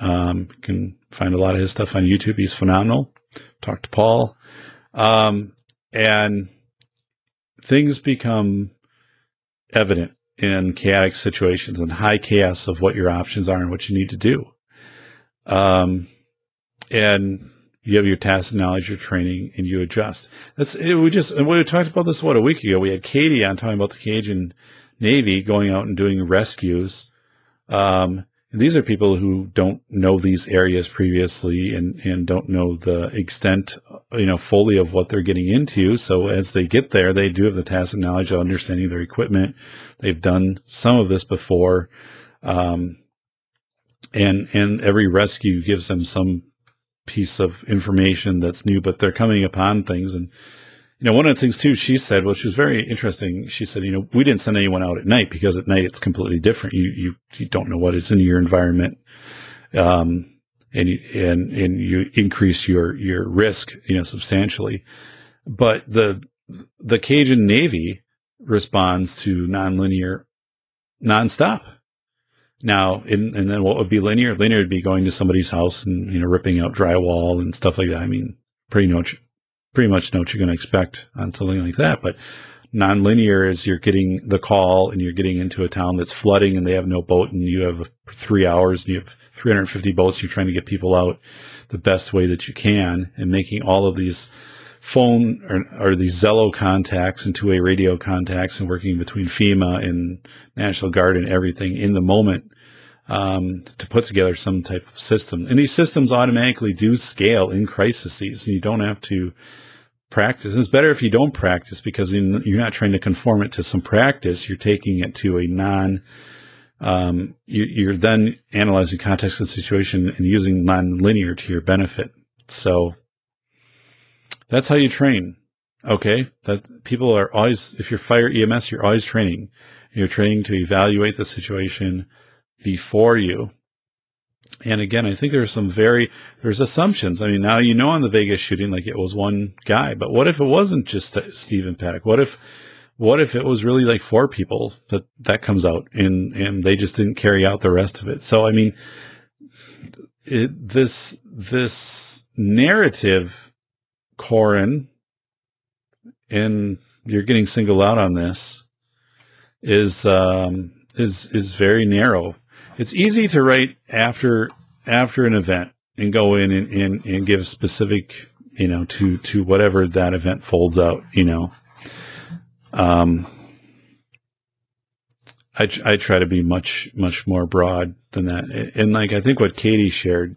Speaker 2: um, you can find a lot of his stuff on youtube. He's phenomenal. Talk to paul. Um, and things become evident in chaotic situations and high chaos of what your options are and what you need to do um, and you have your tacit knowledge, your training, and you adjust. That's it, we just we talked about this what a week ago. We had Katie on talking about the Cajun Navy going out and doing rescues. Um, these are people who don't know these areas previously and, and don't know the extent, you know, fully of what they're getting into. So as they get there, they do have the tacit knowledge of understanding their equipment. They've done some of this before. Um, and, and every rescue gives them some piece of information that's new, but they're coming upon things. And, you know, one of the things too, she said, which was very interesting. She said, you know, we didn't send anyone out at night because at night it's completely different. You, you, you don't know what is in your environment. Um, and you, and, and you increase your, your risk, you know, substantially. But the, the Cajun Navy responds to nonlinear nonstop. Now, and then what would be linear? Linear would be going to somebody's house and, you know, ripping out drywall and stuff like that. I mean, pretty much, pretty much know what you're going to expect on something like that. But nonlinear is you're getting the call and you're getting into a town that's flooding and they have no boat and you have three hours and you have 350 boats. You're trying to get people out the best way that you can and making all of these phone or, or these Zello contacts and two-way radio contacts and working between FEMA and National Guard and everything in the moment um, to put together some type of system. And these systems automatically do scale in crises, and you don't have to practice. It's better if you don't practice because you're not trying to conform it to some practice. You're taking it to a non. Um, you, are then analyzing context the situation and using non-linear to your benefit. So that's how you train. Okay, that people are always. If you're fire EMS, you're always training. You're training to evaluate the situation before you. And again, I think there's some very, there's assumptions. I mean, now you know on the Vegas shooting, like it was one guy, but what if it wasn't just Stephen Paddock? What if, what if it was really like four people that that comes out and, and they just didn't carry out the rest of it? So, I mean, it, this, this narrative, Korin, and you're getting singled out on this is, um, is, is very narrow it's easy to write after after an event and go in and, and, and give specific, you know, to to whatever that event folds out, you know. Um, I, I try to be much much more broad than that, and like I think what Katie shared,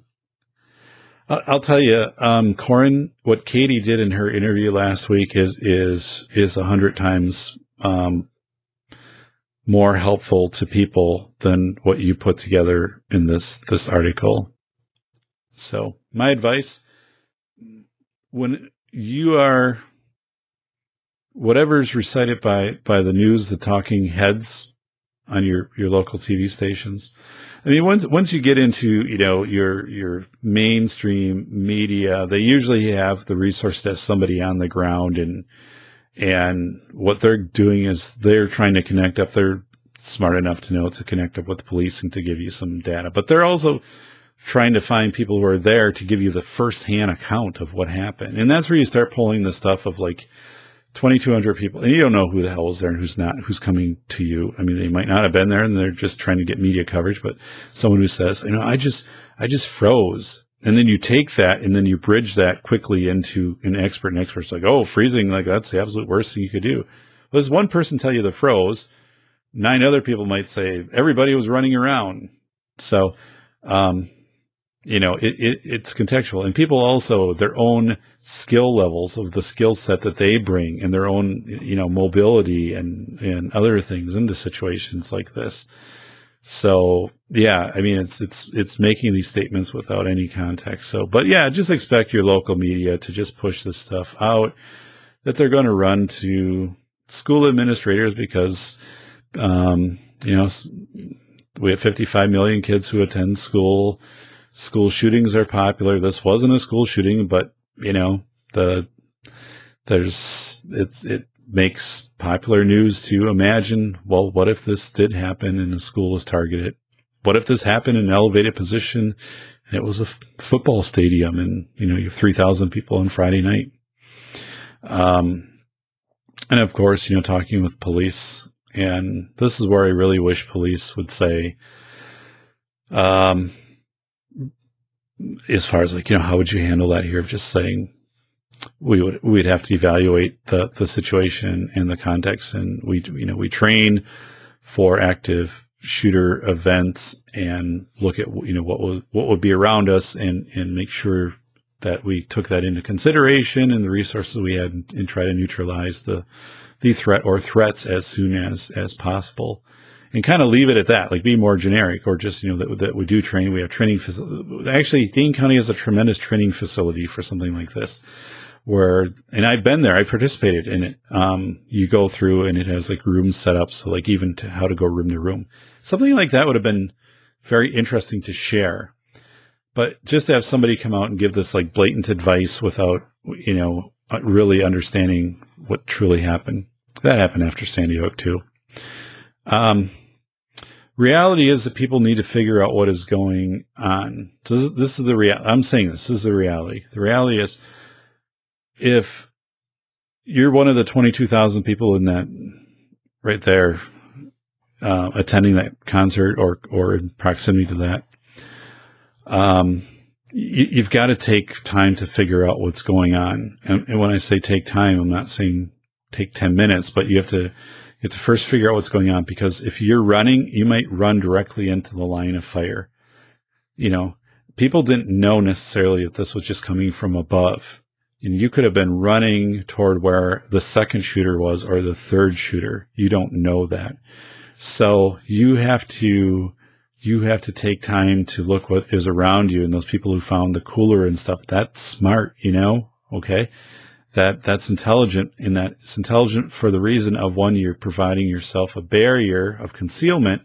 Speaker 2: I'll, tell you, um, Korin, what Katie did in her interview last week is is is a hundred times um, more helpful to people than what you put together in this this article. So, my advice when you are whatever is recited by by the news, the talking heads on your your local TV stations. I mean, once once you get into you know your your mainstream media, they usually have the resource to have somebody on the ground and and what they're doing is they're trying to connect up. They're smart enough to know to connect up with the police and to give you some data. But they're also trying to find people who are there to give you the first-hand account of what happened. And that's where you start pulling the stuff of like 2,200 people, and you don't know who the hell is there and who's not, who's coming to you. I mean, they might not have been there and they're just trying to get media coverage, but someone who says, you know, I just, I just froze and then you take that and then you bridge that quickly into an expert. An expert's like, oh, freezing, like that's the absolute worst thing you could do. Well, does one person tell you the froze? Nine other people might say everybody was running around. So, um, you know, it, it, it's contextual and people also their own skill levels of the skill set that they bring and their own, you know, mobility and, and other things into situations like this. So yeah, I mean, it's, it's, it's making these statements without any context. So, but yeah, just expect your local media to just push this stuff out that they're going to run to school administrators because, um, you know, we have 55 million kids who attend school school shootings are popular. This wasn't a school shooting, but you know, the there's it it makes popular news to imagine, well, what if this did happen and a school was targeted? What if this happened in an elevated position and it was a f- football stadium and, you know, you have 3,000 people on Friday night? Um, and of course, you know, talking with police and this is where I really wish police would say, um, as far as like, you know, how would you handle that here? Of just saying we would, we'd have to evaluate the, the situation and the context. And we, you know, we train for active shooter events and look at, you know, what would, what would be around us and, and make sure that we took that into consideration and the resources we had and, and try to neutralize the, the threat or threats as soon as, as possible and kind of leave it at that, like be more generic or just, you know, that, that we do train. We have training. Actually, Dane County has a tremendous training facility for something like this where, and I've been there, I participated in it. Um, you go through and it has like rooms set up. So like even to how to go room to room, something like that would have been very interesting to share. But just to have somebody come out and give this like blatant advice without, you know, really understanding what truly happened. That happened after Sandy Hook too. Um, reality is that people need to figure out what is going on. So this, this is the real. I'm saying this, this is the reality. The reality is, if you're one of the 22,000 people in that right there uh, attending that concert or or in proximity to that, um, you, have got to take time to figure out what's going on. And, and when I say take time, I'm not saying take 10 minutes, but you have to you have to first figure out what's going on because if you're running, you might run directly into the line of fire. You know, people didn't know necessarily if this was just coming from above. And you could have been running toward where the second shooter was or the third shooter. You don't know that. So you have to, you have to take time to look what is around you and those people who found the cooler and stuff. That's smart, you know? Okay that that's intelligent in that it's intelligent for the reason of one, you're providing yourself a barrier of concealment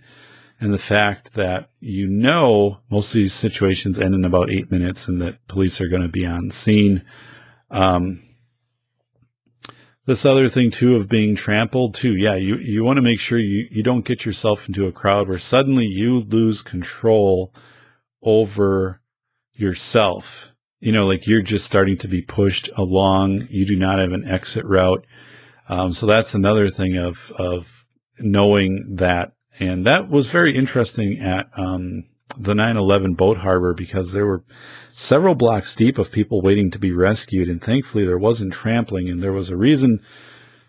Speaker 2: and the fact that you know most of these situations end in about eight minutes and that police are going to be on scene. Um, this other thing too of being trampled too. Yeah, you, you want to make sure you, you don't get yourself into a crowd where suddenly you lose control over yourself you know, like you're just starting to be pushed along. You do not have an exit route. Um, so that's another thing of, of knowing that. And that was very interesting at, um, the 9-11 boat harbor because there were several blocks deep of people waiting to be rescued. And thankfully there wasn't trampling and there was a reason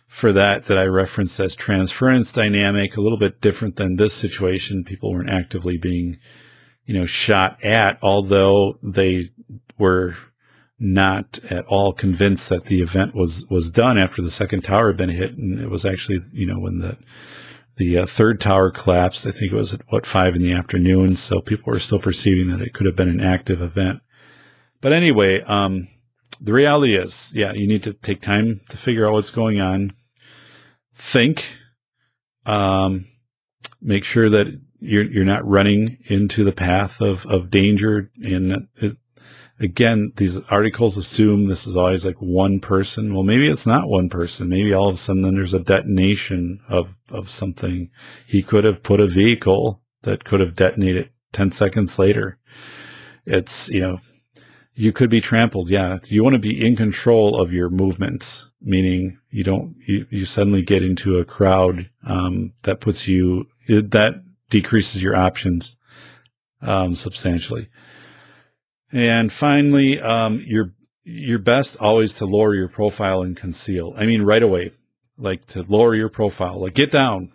Speaker 2: for that that I referenced as transference dynamic, a little bit different than this situation. People weren't actively being, you know, shot at, although they were not at all convinced that the event was was done after the second tower had been hit, and it was actually you know when the the uh, third tower collapsed. I think it was at what five in the afternoon, so people were still perceiving that it could have been an active event. But anyway, um, the reality is, yeah, you need to take time to figure out what's going on. Think, um, make sure that you're you're not running into the path of of danger, and it, again, these articles assume this is always like one person. Well, maybe it's not one person. Maybe all of a sudden then there's a detonation of, of something. He could have put a vehicle that could have detonated 10 seconds later. It's, you know, you could be trampled. Yeah. You want to be in control of your movements, meaning you don't, you, you suddenly get into a crowd, um, that puts you, that decreases your options, um, substantially. And finally, um, your your best always to lower your profile and conceal. I mean, right away, like to lower your profile, like get down.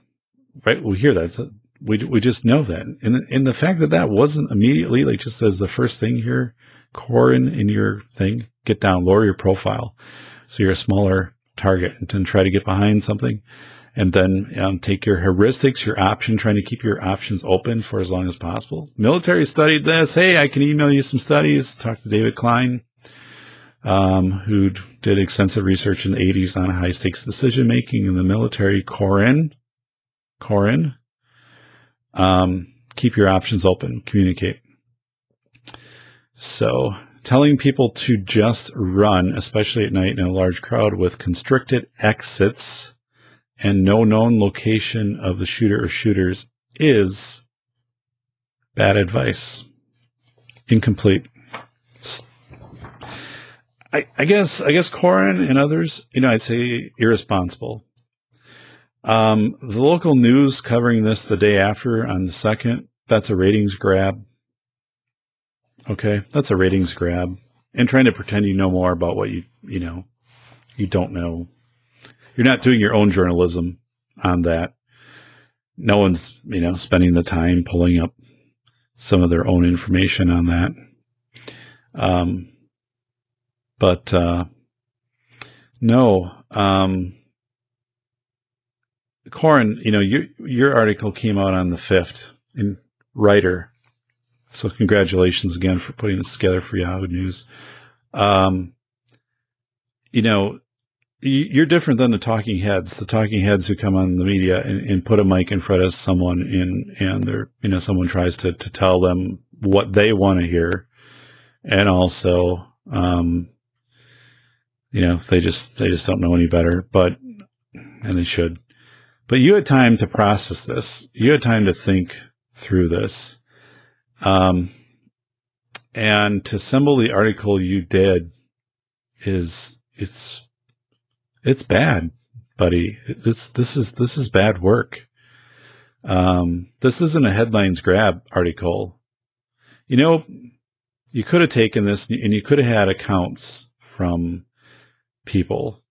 Speaker 2: Right, we hear that. we we just know that, and and the fact that that wasn't immediately like just as the first thing here, core in, in your thing, get down, lower your profile, so you're a smaller target, and then try to get behind something, and then um, take your heuristics, your option, trying to keep your options open for as long as possible. Military studied this. Hey, I can email you some studies. Talk to David Klein, um, who did extensive research in the 80s on high stakes decision making in the military. Korin, Korin, um, keep your options open, communicate. So telling people to just run, especially at night in a large crowd with constricted exits and no known location of the shooter or shooters is bad advice. Incomplete. I, I guess, I guess Korin and others, you know, I'd say irresponsible. Um, the local news covering this the day after on the second, that's a ratings grab. Okay. That's a ratings grab and trying to pretend you know more about what you, you know, you don't know. You're not doing your own journalism on that. No one's, you know, spending the time pulling up some of their own information on that. Um, but, uh, no, um, Korin, you know, your your article came out on the fifth in Writer, so congratulations again for putting this together for Yahoo News. Um, you know, you're different than the talking heads. The talking heads who come on the media and, and put a mic in front of someone and and they're you know someone tries to to tell them what they want to hear, and also um, you know they just they just don't know any better, but and they should. But you had time to process this. You had time to think through this. Um, and to assemble the article you did is, it's, it's bad, buddy. This, this is, this is bad work. Um, this isn't a headlines grab article. You know, you could have taken this and you could have had accounts from people.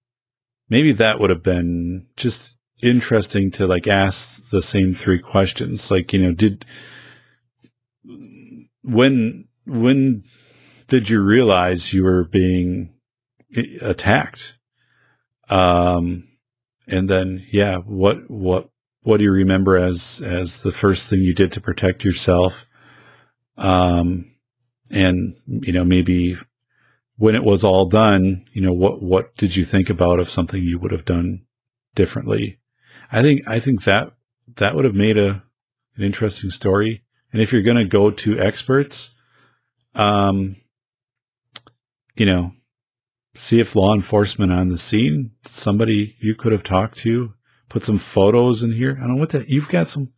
Speaker 2: Maybe that would have been just interesting to like ask the same three questions. Like, you know, did, when, when did you realize you were being attacked? Um, and then, yeah, what, what, what do you remember as, as the first thing you did to protect yourself? Um, and, you know, maybe when it was all done, you know, what, what did you think about of something you would have done differently? I think I think that that would have made a an interesting story. And if you're going to go to experts, um, you know, see if law enforcement on the scene, somebody you could have talked to, put some photos in here. I don't know what that you've got some.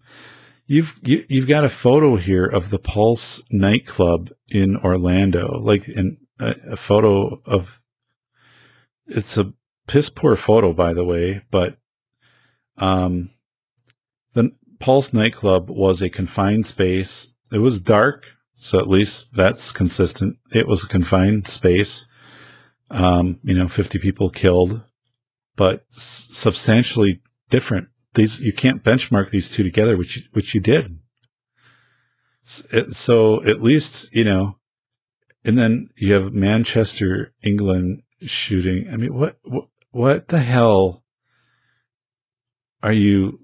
Speaker 2: You've you, have you have got a photo here of the Pulse nightclub in Orlando, like in a, a photo of. It's a piss poor photo, by the way, but um, the Pulse nightclub was a confined space. It was dark, so at least that's consistent. It was a confined space. Um, you know, 50 people killed, but substantially different. These, you can't benchmark these two together, which, you, which you did. So at least, you know, and then you have Manchester, England shooting. I mean, what, what, what the hell are you,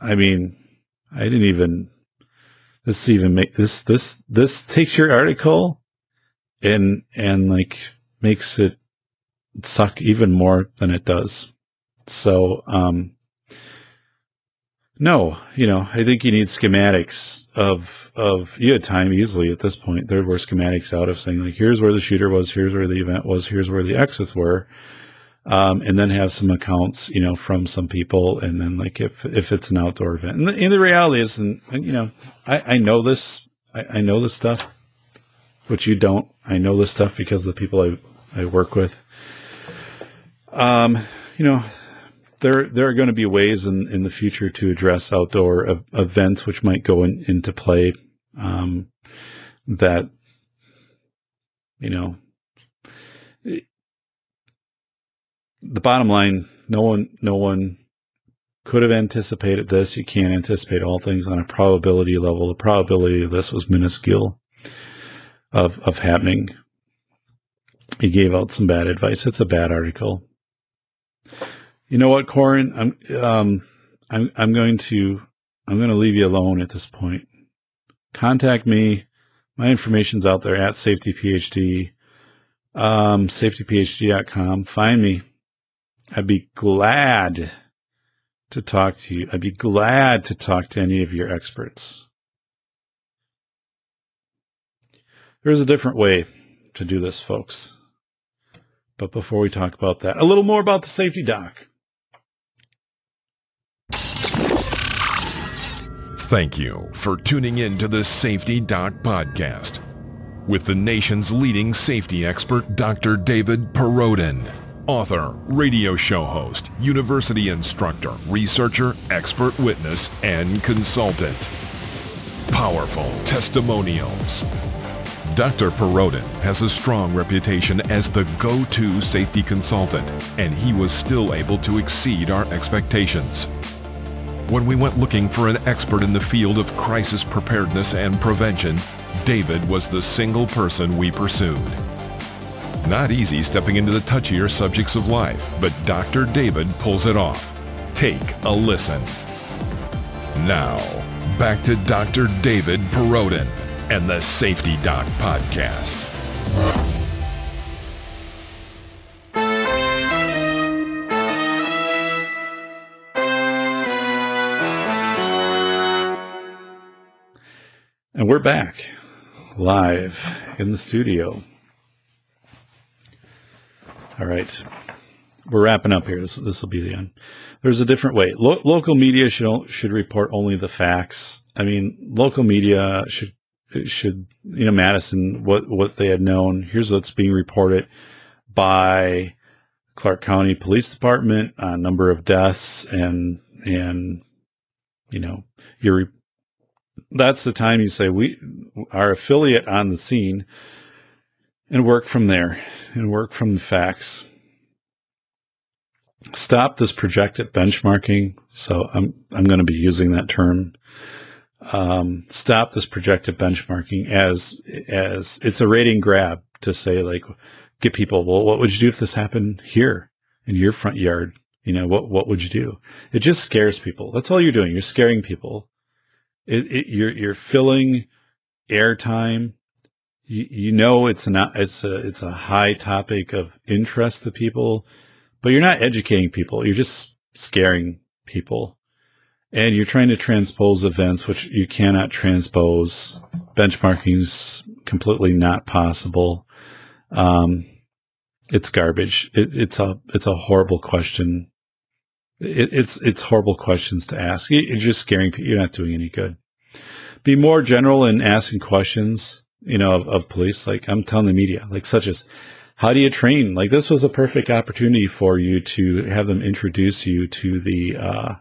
Speaker 2: I mean, I didn't even, this even make this, this, this takes your article and, and like makes it suck even more than it does. So, um, no, you know, I think you need schematics of, of, you had time easily at this point. There were schematics out of saying like, here's where the shooter was, here's where the event was, here's where the exits were um, and then have some accounts, you know, from some people, and then like if if it's an outdoor event, and the, and the reality is, and, and, you know, I, I know this, I, I know this stuff, which you don't. I know this stuff because of the people I I work with. Um, you know, there there are going to be ways in in the future to address outdoor events which might go in, into play. Um, that you know the bottom line, no one, no one could have anticipated this. You can't anticipate all things on a probability level. The probability of this was minuscule of, of happening. He gave out some bad advice. It's a bad article. You know what, Korin? I'm, um, I'm, I'm going to, I'm going to leave you alone at this point. Contact me. My information's out there at safetyphd, um, safetyphd.com. Find me. I'd be glad to talk to you. I'd be glad to talk to any of your experts. There's a different way to do this, folks. But before we talk about that, a little more about the safety doc.
Speaker 3: Thank you for tuning in to the Safety Doc Podcast with the nation's leading safety expert, Dr. David Perrodin author, radio show host, university instructor, researcher, expert witness, and consultant. Powerful testimonials. Dr. Perrodin has a strong reputation as the go-to safety consultant, and he was still able to exceed our expectations. When we went looking for an expert in the field of crisis preparedness and prevention, David was the single person we pursued. Not easy stepping into the touchier subjects of life, but Dr. David pulls it off. Take a listen. Now, back to Dr. David Perrodin and the Safety Doc Podcast.
Speaker 2: And we're back live in the studio. All right. We're wrapping up here. This this will be the end. There's a different way. Lo- local media should should report only the facts. I mean, local media should should you know Madison what what they had known. Here's what's being reported by Clark County Police Department a number of deaths and and you know you're that's the time you say we our affiliate on the scene and work from there and work from the facts. Stop this projected benchmarking. So I'm, I'm going to be using that term. Um, stop this projected benchmarking as, as it's a rating grab to say like, get people, well, what would you do if this happened here in your front yard? You know, what, what would you do? It just scares people. That's all you're doing. You're scaring people. It, it, you're, you're filling airtime you, know it's not it's a it's a high topic of interest to people, but you're not educating people. You're just scaring people, and you're trying to transpose events which you cannot transpose. Benchmarking's completely not possible. Um, it's garbage. It, it's a it's a horrible question. It, it's it's horrible questions to ask. You're just scaring people. You're not doing any good. Be more general in asking questions you know, of, of police. Like I'm telling the media, like such as, how do you train? Like this was a perfect opportunity for you to have them introduce you to the, uh,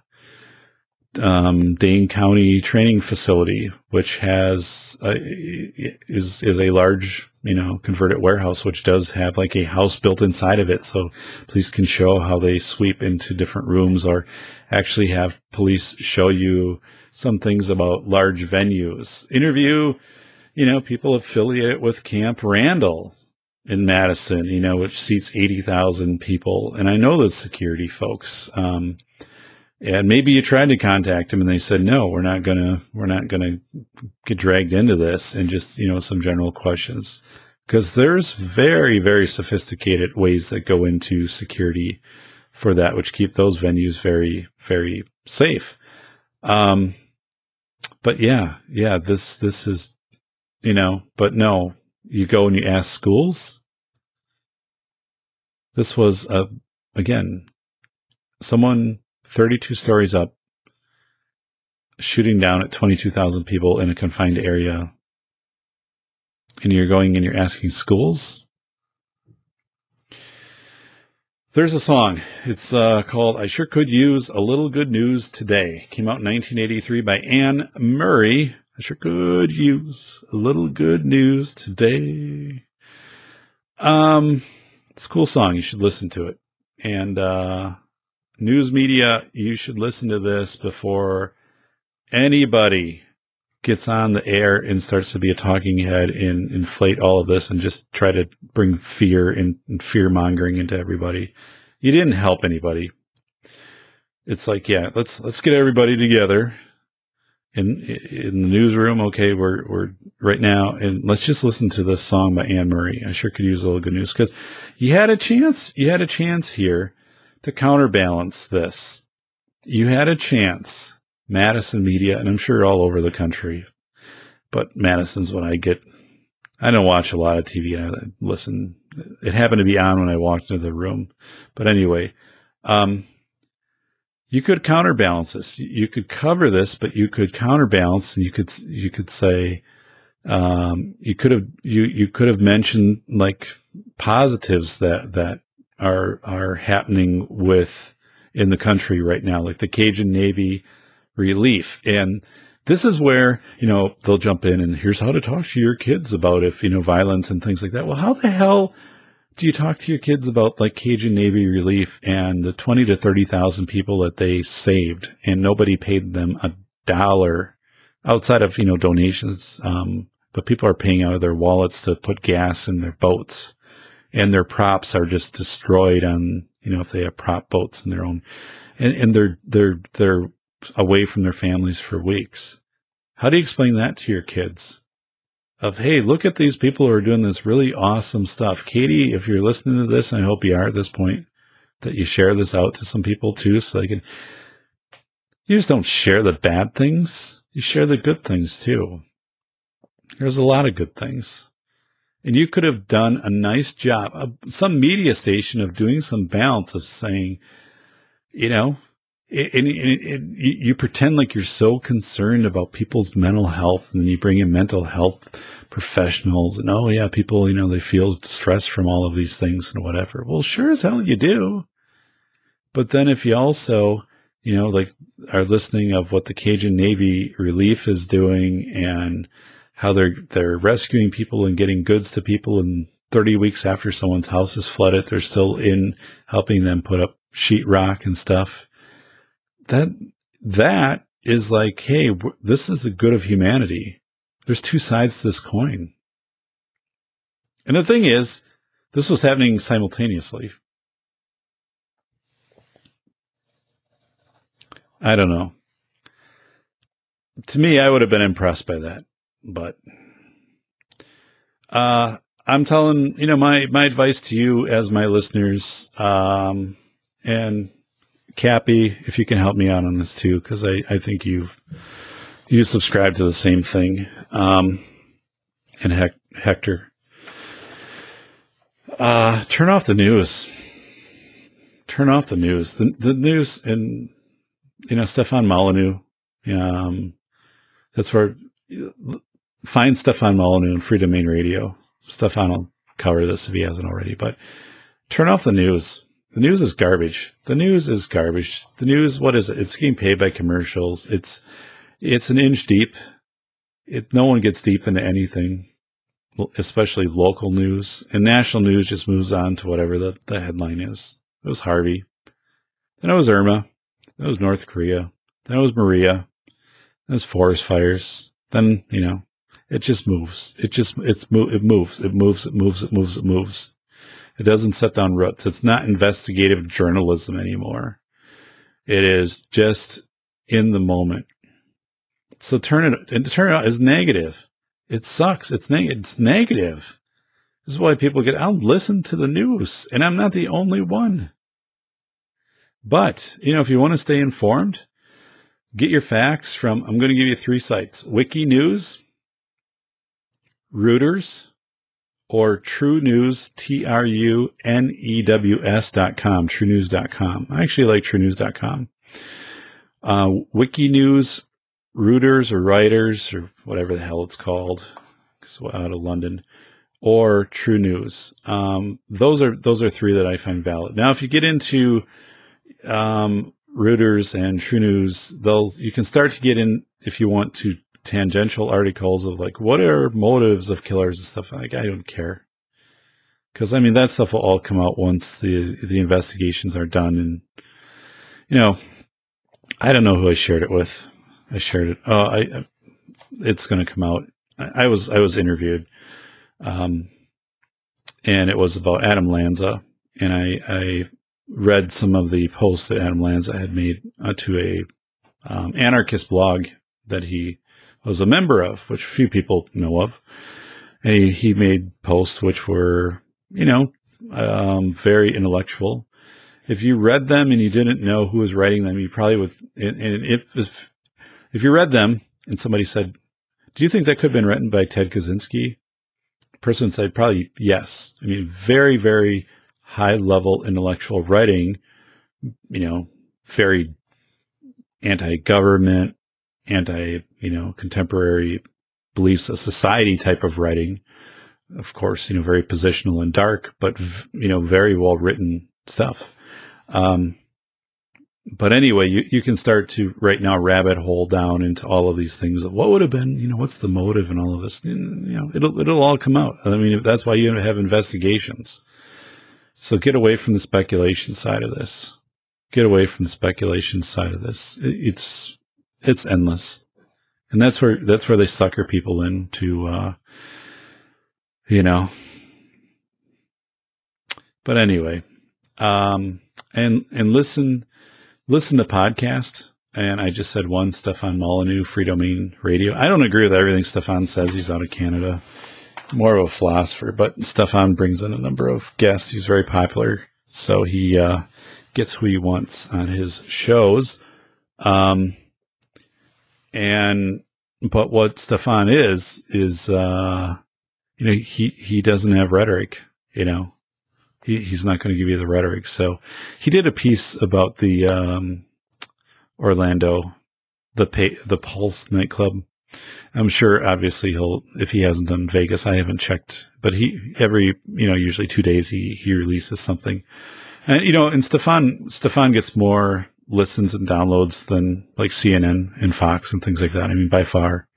Speaker 2: um, Dane County training facility, which has, uh, is, is a large, you know, converted warehouse, which does have like a house built inside of it. So police can show how they sweep into different rooms or actually have police show you some things about large venues. Interview you know, people affiliate with Camp Randall in Madison, you know, which seats 80,000 people. And I know those security folks. Um, and maybe you tried to contact them and they said, no, we're not going to, we're not going to get dragged into this and just, you know, some general questions. Cause there's very, very sophisticated ways that go into security for that, which keep those venues very, very safe. Um, but yeah, yeah, this, this is you know, but no, you go and you ask schools. This was a, again, someone 32 stories up shooting down at 22,000 people in a confined area. And you're going and you're asking schools. There's a song. It's uh, called I Sure Could Use a Little Good News Today. Came out in 1983 by Anne Murray. I sure could use a little good news today. Um, it's a cool song. You should listen to it. And, uh, news media, you should listen to this before anybody gets on the air and starts to be a talking head and inflate all of this and just try to bring fear and, and fear mongering into everybody. You didn't help anybody. It's like, yeah, let's let's get everybody together in in the newsroom. Okay, we're we're right now, and let's just listen to this song by Anne Murray. I sure could use a little good news because you had a chance. You had a chance here to counterbalance this. You had a chance, Madison media, and I'm sure all over the country, but Madison's when I get. I don't watch a lot of TV. I listen. It happened to be on when I walked into the room, but anyway, um, you could counterbalance this. You could cover this, but you could counterbalance, and you could you could say, um, you could have you you could have mentioned like positives that that are are happening with in the country right now, like the Cajun Navy relief. And this is where, you know, they'll jump in and here's how to talk to your kids about if, you know, violence and things like that. Well, how the hell do you talk to your kids about like Cajun Navy relief and the 20 to 30,000 people that they saved and nobody paid them a dollar outside of, you know, donations. Um, but people are paying out of their wallets to put gas in their boats and their props are just destroyed on, you know, if they have prop boats in their own, and, and they're, they're, they're away from their families for weeks. How do you explain that to your kids? Of, hey, look at these people who are doing this really awesome stuff. Katie, if you're listening to this, and I hope you are at this point, that you share this out to some people too, so they can, you just don't share the bad things. You share the good things too. There's a lot of good things. And you could have done a nice job, uh, some media station of doing some balance of saying, you know, and, and, and you, pretend like you're so concerned about people's mental health and you bring in mental health professionals and, oh yeah, people, you know, they feel stress from all of these things and whatever. Well, sure as hell you do. But then if you also, you know, like are listening of what the Cajun Navy relief is doing and, how they're they're rescuing people and getting goods to people and 30 weeks after someone's house is flooded they're still in helping them put up sheetrock and stuff that that is like hey this is the good of humanity. There's two sides to this coin. And the thing is this was happening simultaneously. I don't know. To me i would have been impressed by that but uh, I'm telling you know my my advice to you as my listeners, um, and Cappy, if you can help me out on this too, because I I think you you subscribe to the same thing, um, and Hec- Hector, uh, turn off the news. Turn off the news. The the news and you know Stefan Molyneux. Um, that's where find Stefan Molyneux and Freedomain Radio. Stefan will cover this if he hasn't already, but turn off the news. The news is garbage. The news is garbage. The news, what is it? It's getting paid by commercials. It's, it's an inch deep. It, no one gets deep into anything, especially local news and national news just moves on to whatever the, the headline is. It was Harvey. Then it was Irma. Then it was North Korea. Then it was Maria. Then it was forest fires. Then, you know, it just moves. It just, it's, it moves. It moves. It moves. It moves. It moves. It doesn't set down roots. It's not investigative journalism anymore. It is just in the moment. So turn it, and turn it out as negative. It sucks. It's, neg- it's negative. This is why people get, I'll listen to the news and I'm not the only one. But, you know, if you want to stay informed, get your facts from, I'm going to give you three sites, Wiki News, Reuters or True News, T-R-U-N-E-W-S dot com, truenews.com. I actually like truenews.com. Uh, Wiki News, Reuters or Writers or whatever the hell it's called, because out of London, or True News. Um, those are those are three that I find valid. Now, if you get into um, Reuters and True News, they'll you can start to get in if you want to tangential articles of like what are motives of killers and stuff like I don't care because I mean that stuff will all come out once the the investigations are done and you know, I don't know who I shared it with. I shared it. Oh, I, it's going to come out. I, I, was, I was interviewed, um, and it was about Adam Lanza, and I, I read some of the posts that Adam Lanza had made uh, to a um, anarchist blog that he was a member of, which few people know of. And he, made posts which were, you know, um, very intellectual. If you read them and you didn't know who was writing them, you probably would. And, and if, if if you read them and somebody said, "Do you think that could have been written by Ted Kaczynski?" The person said, "Probably yes." I mean, very very high level intellectual writing. You know, very anti-government, anti, you know, contemporary beliefs of society type of writing. Of course, you know, very positional and dark, but, you know, very well written stuff. Um, but anyway, you, you can start to right now rabbit hole down into all of these things what would have been, you know, what's the motive and all of this, you know, it'll, it'll all come out. I mean, that's why you have investigations. So get away from the speculation side of this get away from the speculation side of this. It's it's endless, and that's where that's where they sucker people into, uh, you know. But anyway, um, and and listen listen to podcast. And I just said one, Stefan Molyneux, Freedomain Radio. I don't agree with everything Stefan says. He's out of Canada, more of a philosopher, but Stefan brings in a number of guests. He's very popular. So he, uh, gets who he wants on his shows. Um, and, but what Stefan is, is, uh, you know, he, he doesn't have rhetoric, you know, he, he's not going to give you the rhetoric. So he did a piece about the, um, Orlando, the pay, the Pulse nightclub. I'm sure obviously he'll, if he hasn't done Vegas, I haven't checked, but he, every, you know, usually two days he, he releases something. And you know, and Stefan Stefan gets more listens and downloads than like CNN and Fox and things like that. I mean, by far.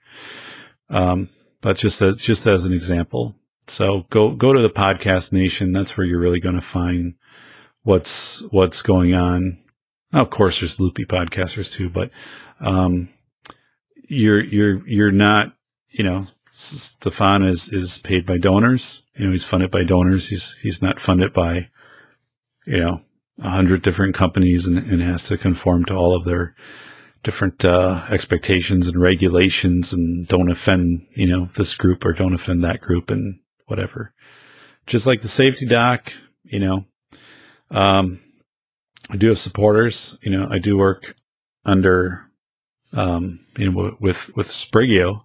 Speaker 2: Um, but just as just as an example, so go go to the podcast nation. That's where you're really going to find what's what's going on. Now, of course, there's loopy podcasters too, but um, you're you're you're not you know Stefan is is paid by donors. You know, he's funded by donors. He's he's not funded by you know, a hundred different companies and, and, has to conform to all of their different uh, expectations and regulations and don't offend, you know, this group or don't offend that group and whatever. Just like the safety doc, you know, um, I do have supporters. You know, I do work under, um, you know, with with Sprigeo,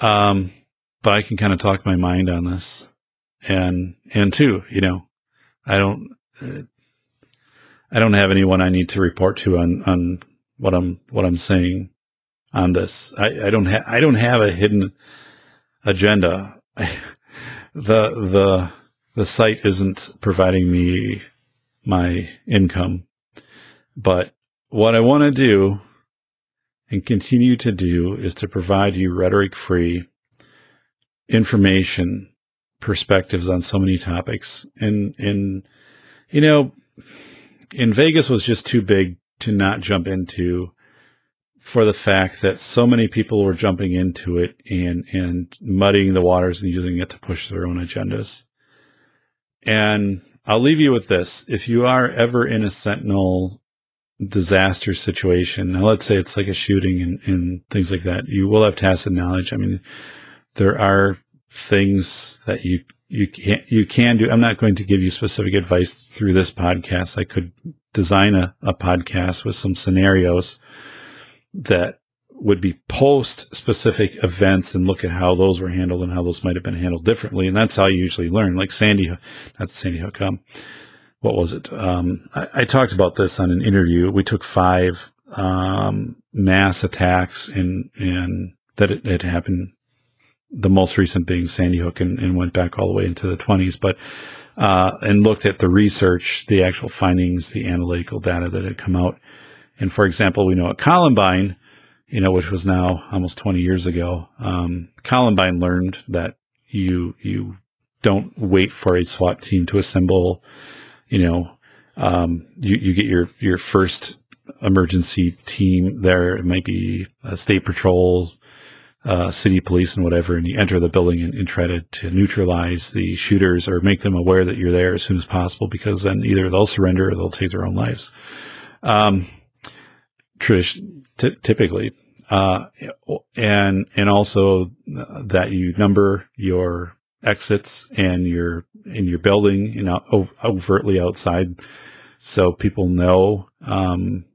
Speaker 2: um, but I can kind of talk my mind on this, and and two, you know, I don't I don't have anyone I need to report to on, on what I'm, what I'm saying on this. I, I don't have, I don't have a hidden agenda. the, the, the site isn't providing me my income, but what I want to do and continue to do is to provide you rhetoric free information, perspectives on so many topics and, and, you know, in Vegas was just too big to not jump into for the fact that so many people were jumping into it and, and muddying the waters and using it to push their own agendas. And I'll leave you with this. If you are ever in a Sentinel disaster situation, now let's say it's like a shooting and, and things like that, you will have tacit knowledge. I mean, there are things that you you can you can do. I'm not going to give you specific advice through this podcast. I could design a, a podcast with some scenarios that would be post specific events and look at how those were handled and how those might have been handled differently. And that's how you usually learn. Like Sandy, not Sandy Hook. Um, what was it? Um, I, I, talked about this on an interview. We took five um, mass attacks and and that it happened the most recent being Sandy Hook and, and went back all the way into the 20s, but uh, and looked at the research, the actual findings, the analytical data that had come out. And for example, we know at Columbine, you know, which was now almost 20 years ago, um, Columbine learned that you you don't wait for a SWAT team to assemble. You know, um, you you get your your first emergency team there. It might be a state patrol, uh, city police and whatever, and you enter the building and, and, try to, to neutralize the shooters or make them aware that you're there as soon as possible because then either they'll surrender or they'll take their own lives. Um, Trish, t- typically, uh, and, and also that you number your exits and your, in your building, you know, overtly outside. So people know, um,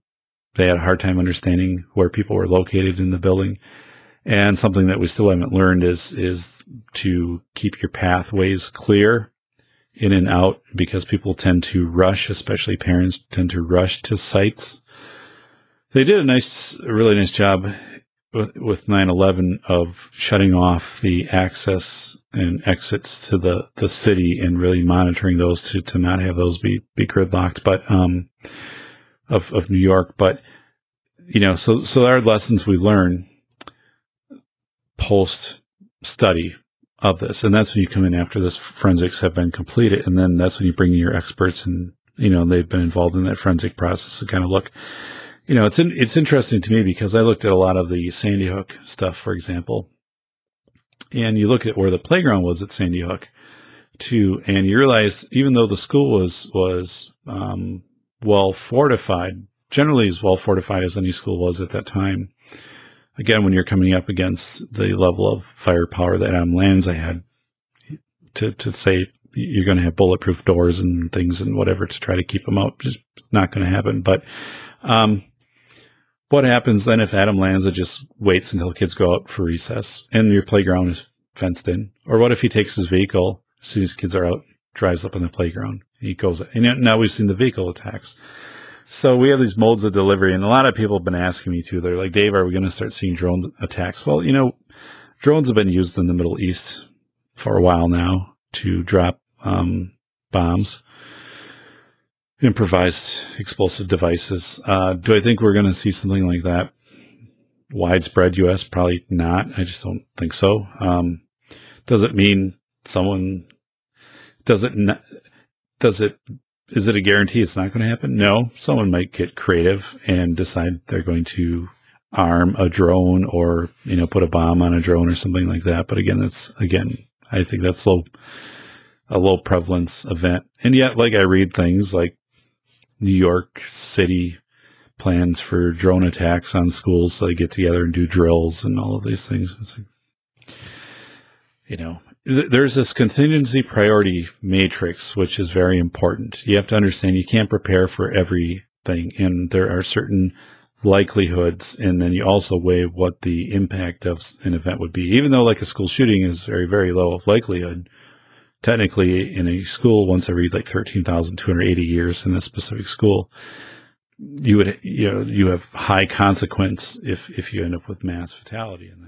Speaker 2: they had a hard time understanding where people were located in the building. And something that we still haven't learned is, is to keep your pathways clear in and out because people tend to rush, especially parents tend to rush to sites. They did a nice, a really nice job with, with 9-11 of shutting off the access and exits to the, the city and really monitoring those to, to not have those be, be gridlocked, but, um, of, of New York. But, you know, so, so there are lessons we learn post study of this. And that's when you come in after this forensics have been completed. And then that's when you bring in your experts and, you know, they've been involved in that forensic process to kind of look, you know, it's, in, it's interesting to me because I looked at a lot of the Sandy Hook stuff, for example, and you look at where the playground was at Sandy Hook too, and you realize even though the school was, was, um, well fortified, generally as well fortified as any school was at that time, again, when you're coming up against the level of firepower that Adam Lanza had to, to say you're going to have bulletproof doors and things and whatever to try to keep them out, just not going to happen. But, um, what happens then if Adam Lanza just waits until kids go out for recess and your playground is fenced in? Or what if he takes his vehicle as soon as kids are out, drives up on the playground? He goes, and now we've seen the vehicle attacks. So we have these modes of delivery, and a lot of people have been asking me too. They're like, Dave, are we going to start seeing drone attacks? Well, you know, drones have been used in the Middle East for a while now to drop um, bombs, improvised explosive devices. Uh, do I think we're going to see something like that widespread U.S.? Probably not. I just don't think so. Um, does it mean someone? Does it? Does it is it a guarantee it's not going to happen? No. Someone might get creative and decide they're going to arm a drone or, you know, put a bomb on a drone or something like that. But again, that's, again, I think that's low, a low prevalence event. And yet, like I read things like New York City plans for drone attacks on schools. So they get together and do drills and all of these things. It's, you know, there's this contingency priority matrix, which is very important. You have to understand you can't prepare for everything, and there are certain likelihoods, and then you also weigh what the impact of an event would be. Even though, like a school shooting is very, very low of likelihood, technically in a school once every like 13,280 years in a specific school, you would, you know, you have high consequence if, if you end up with mass fatality in that.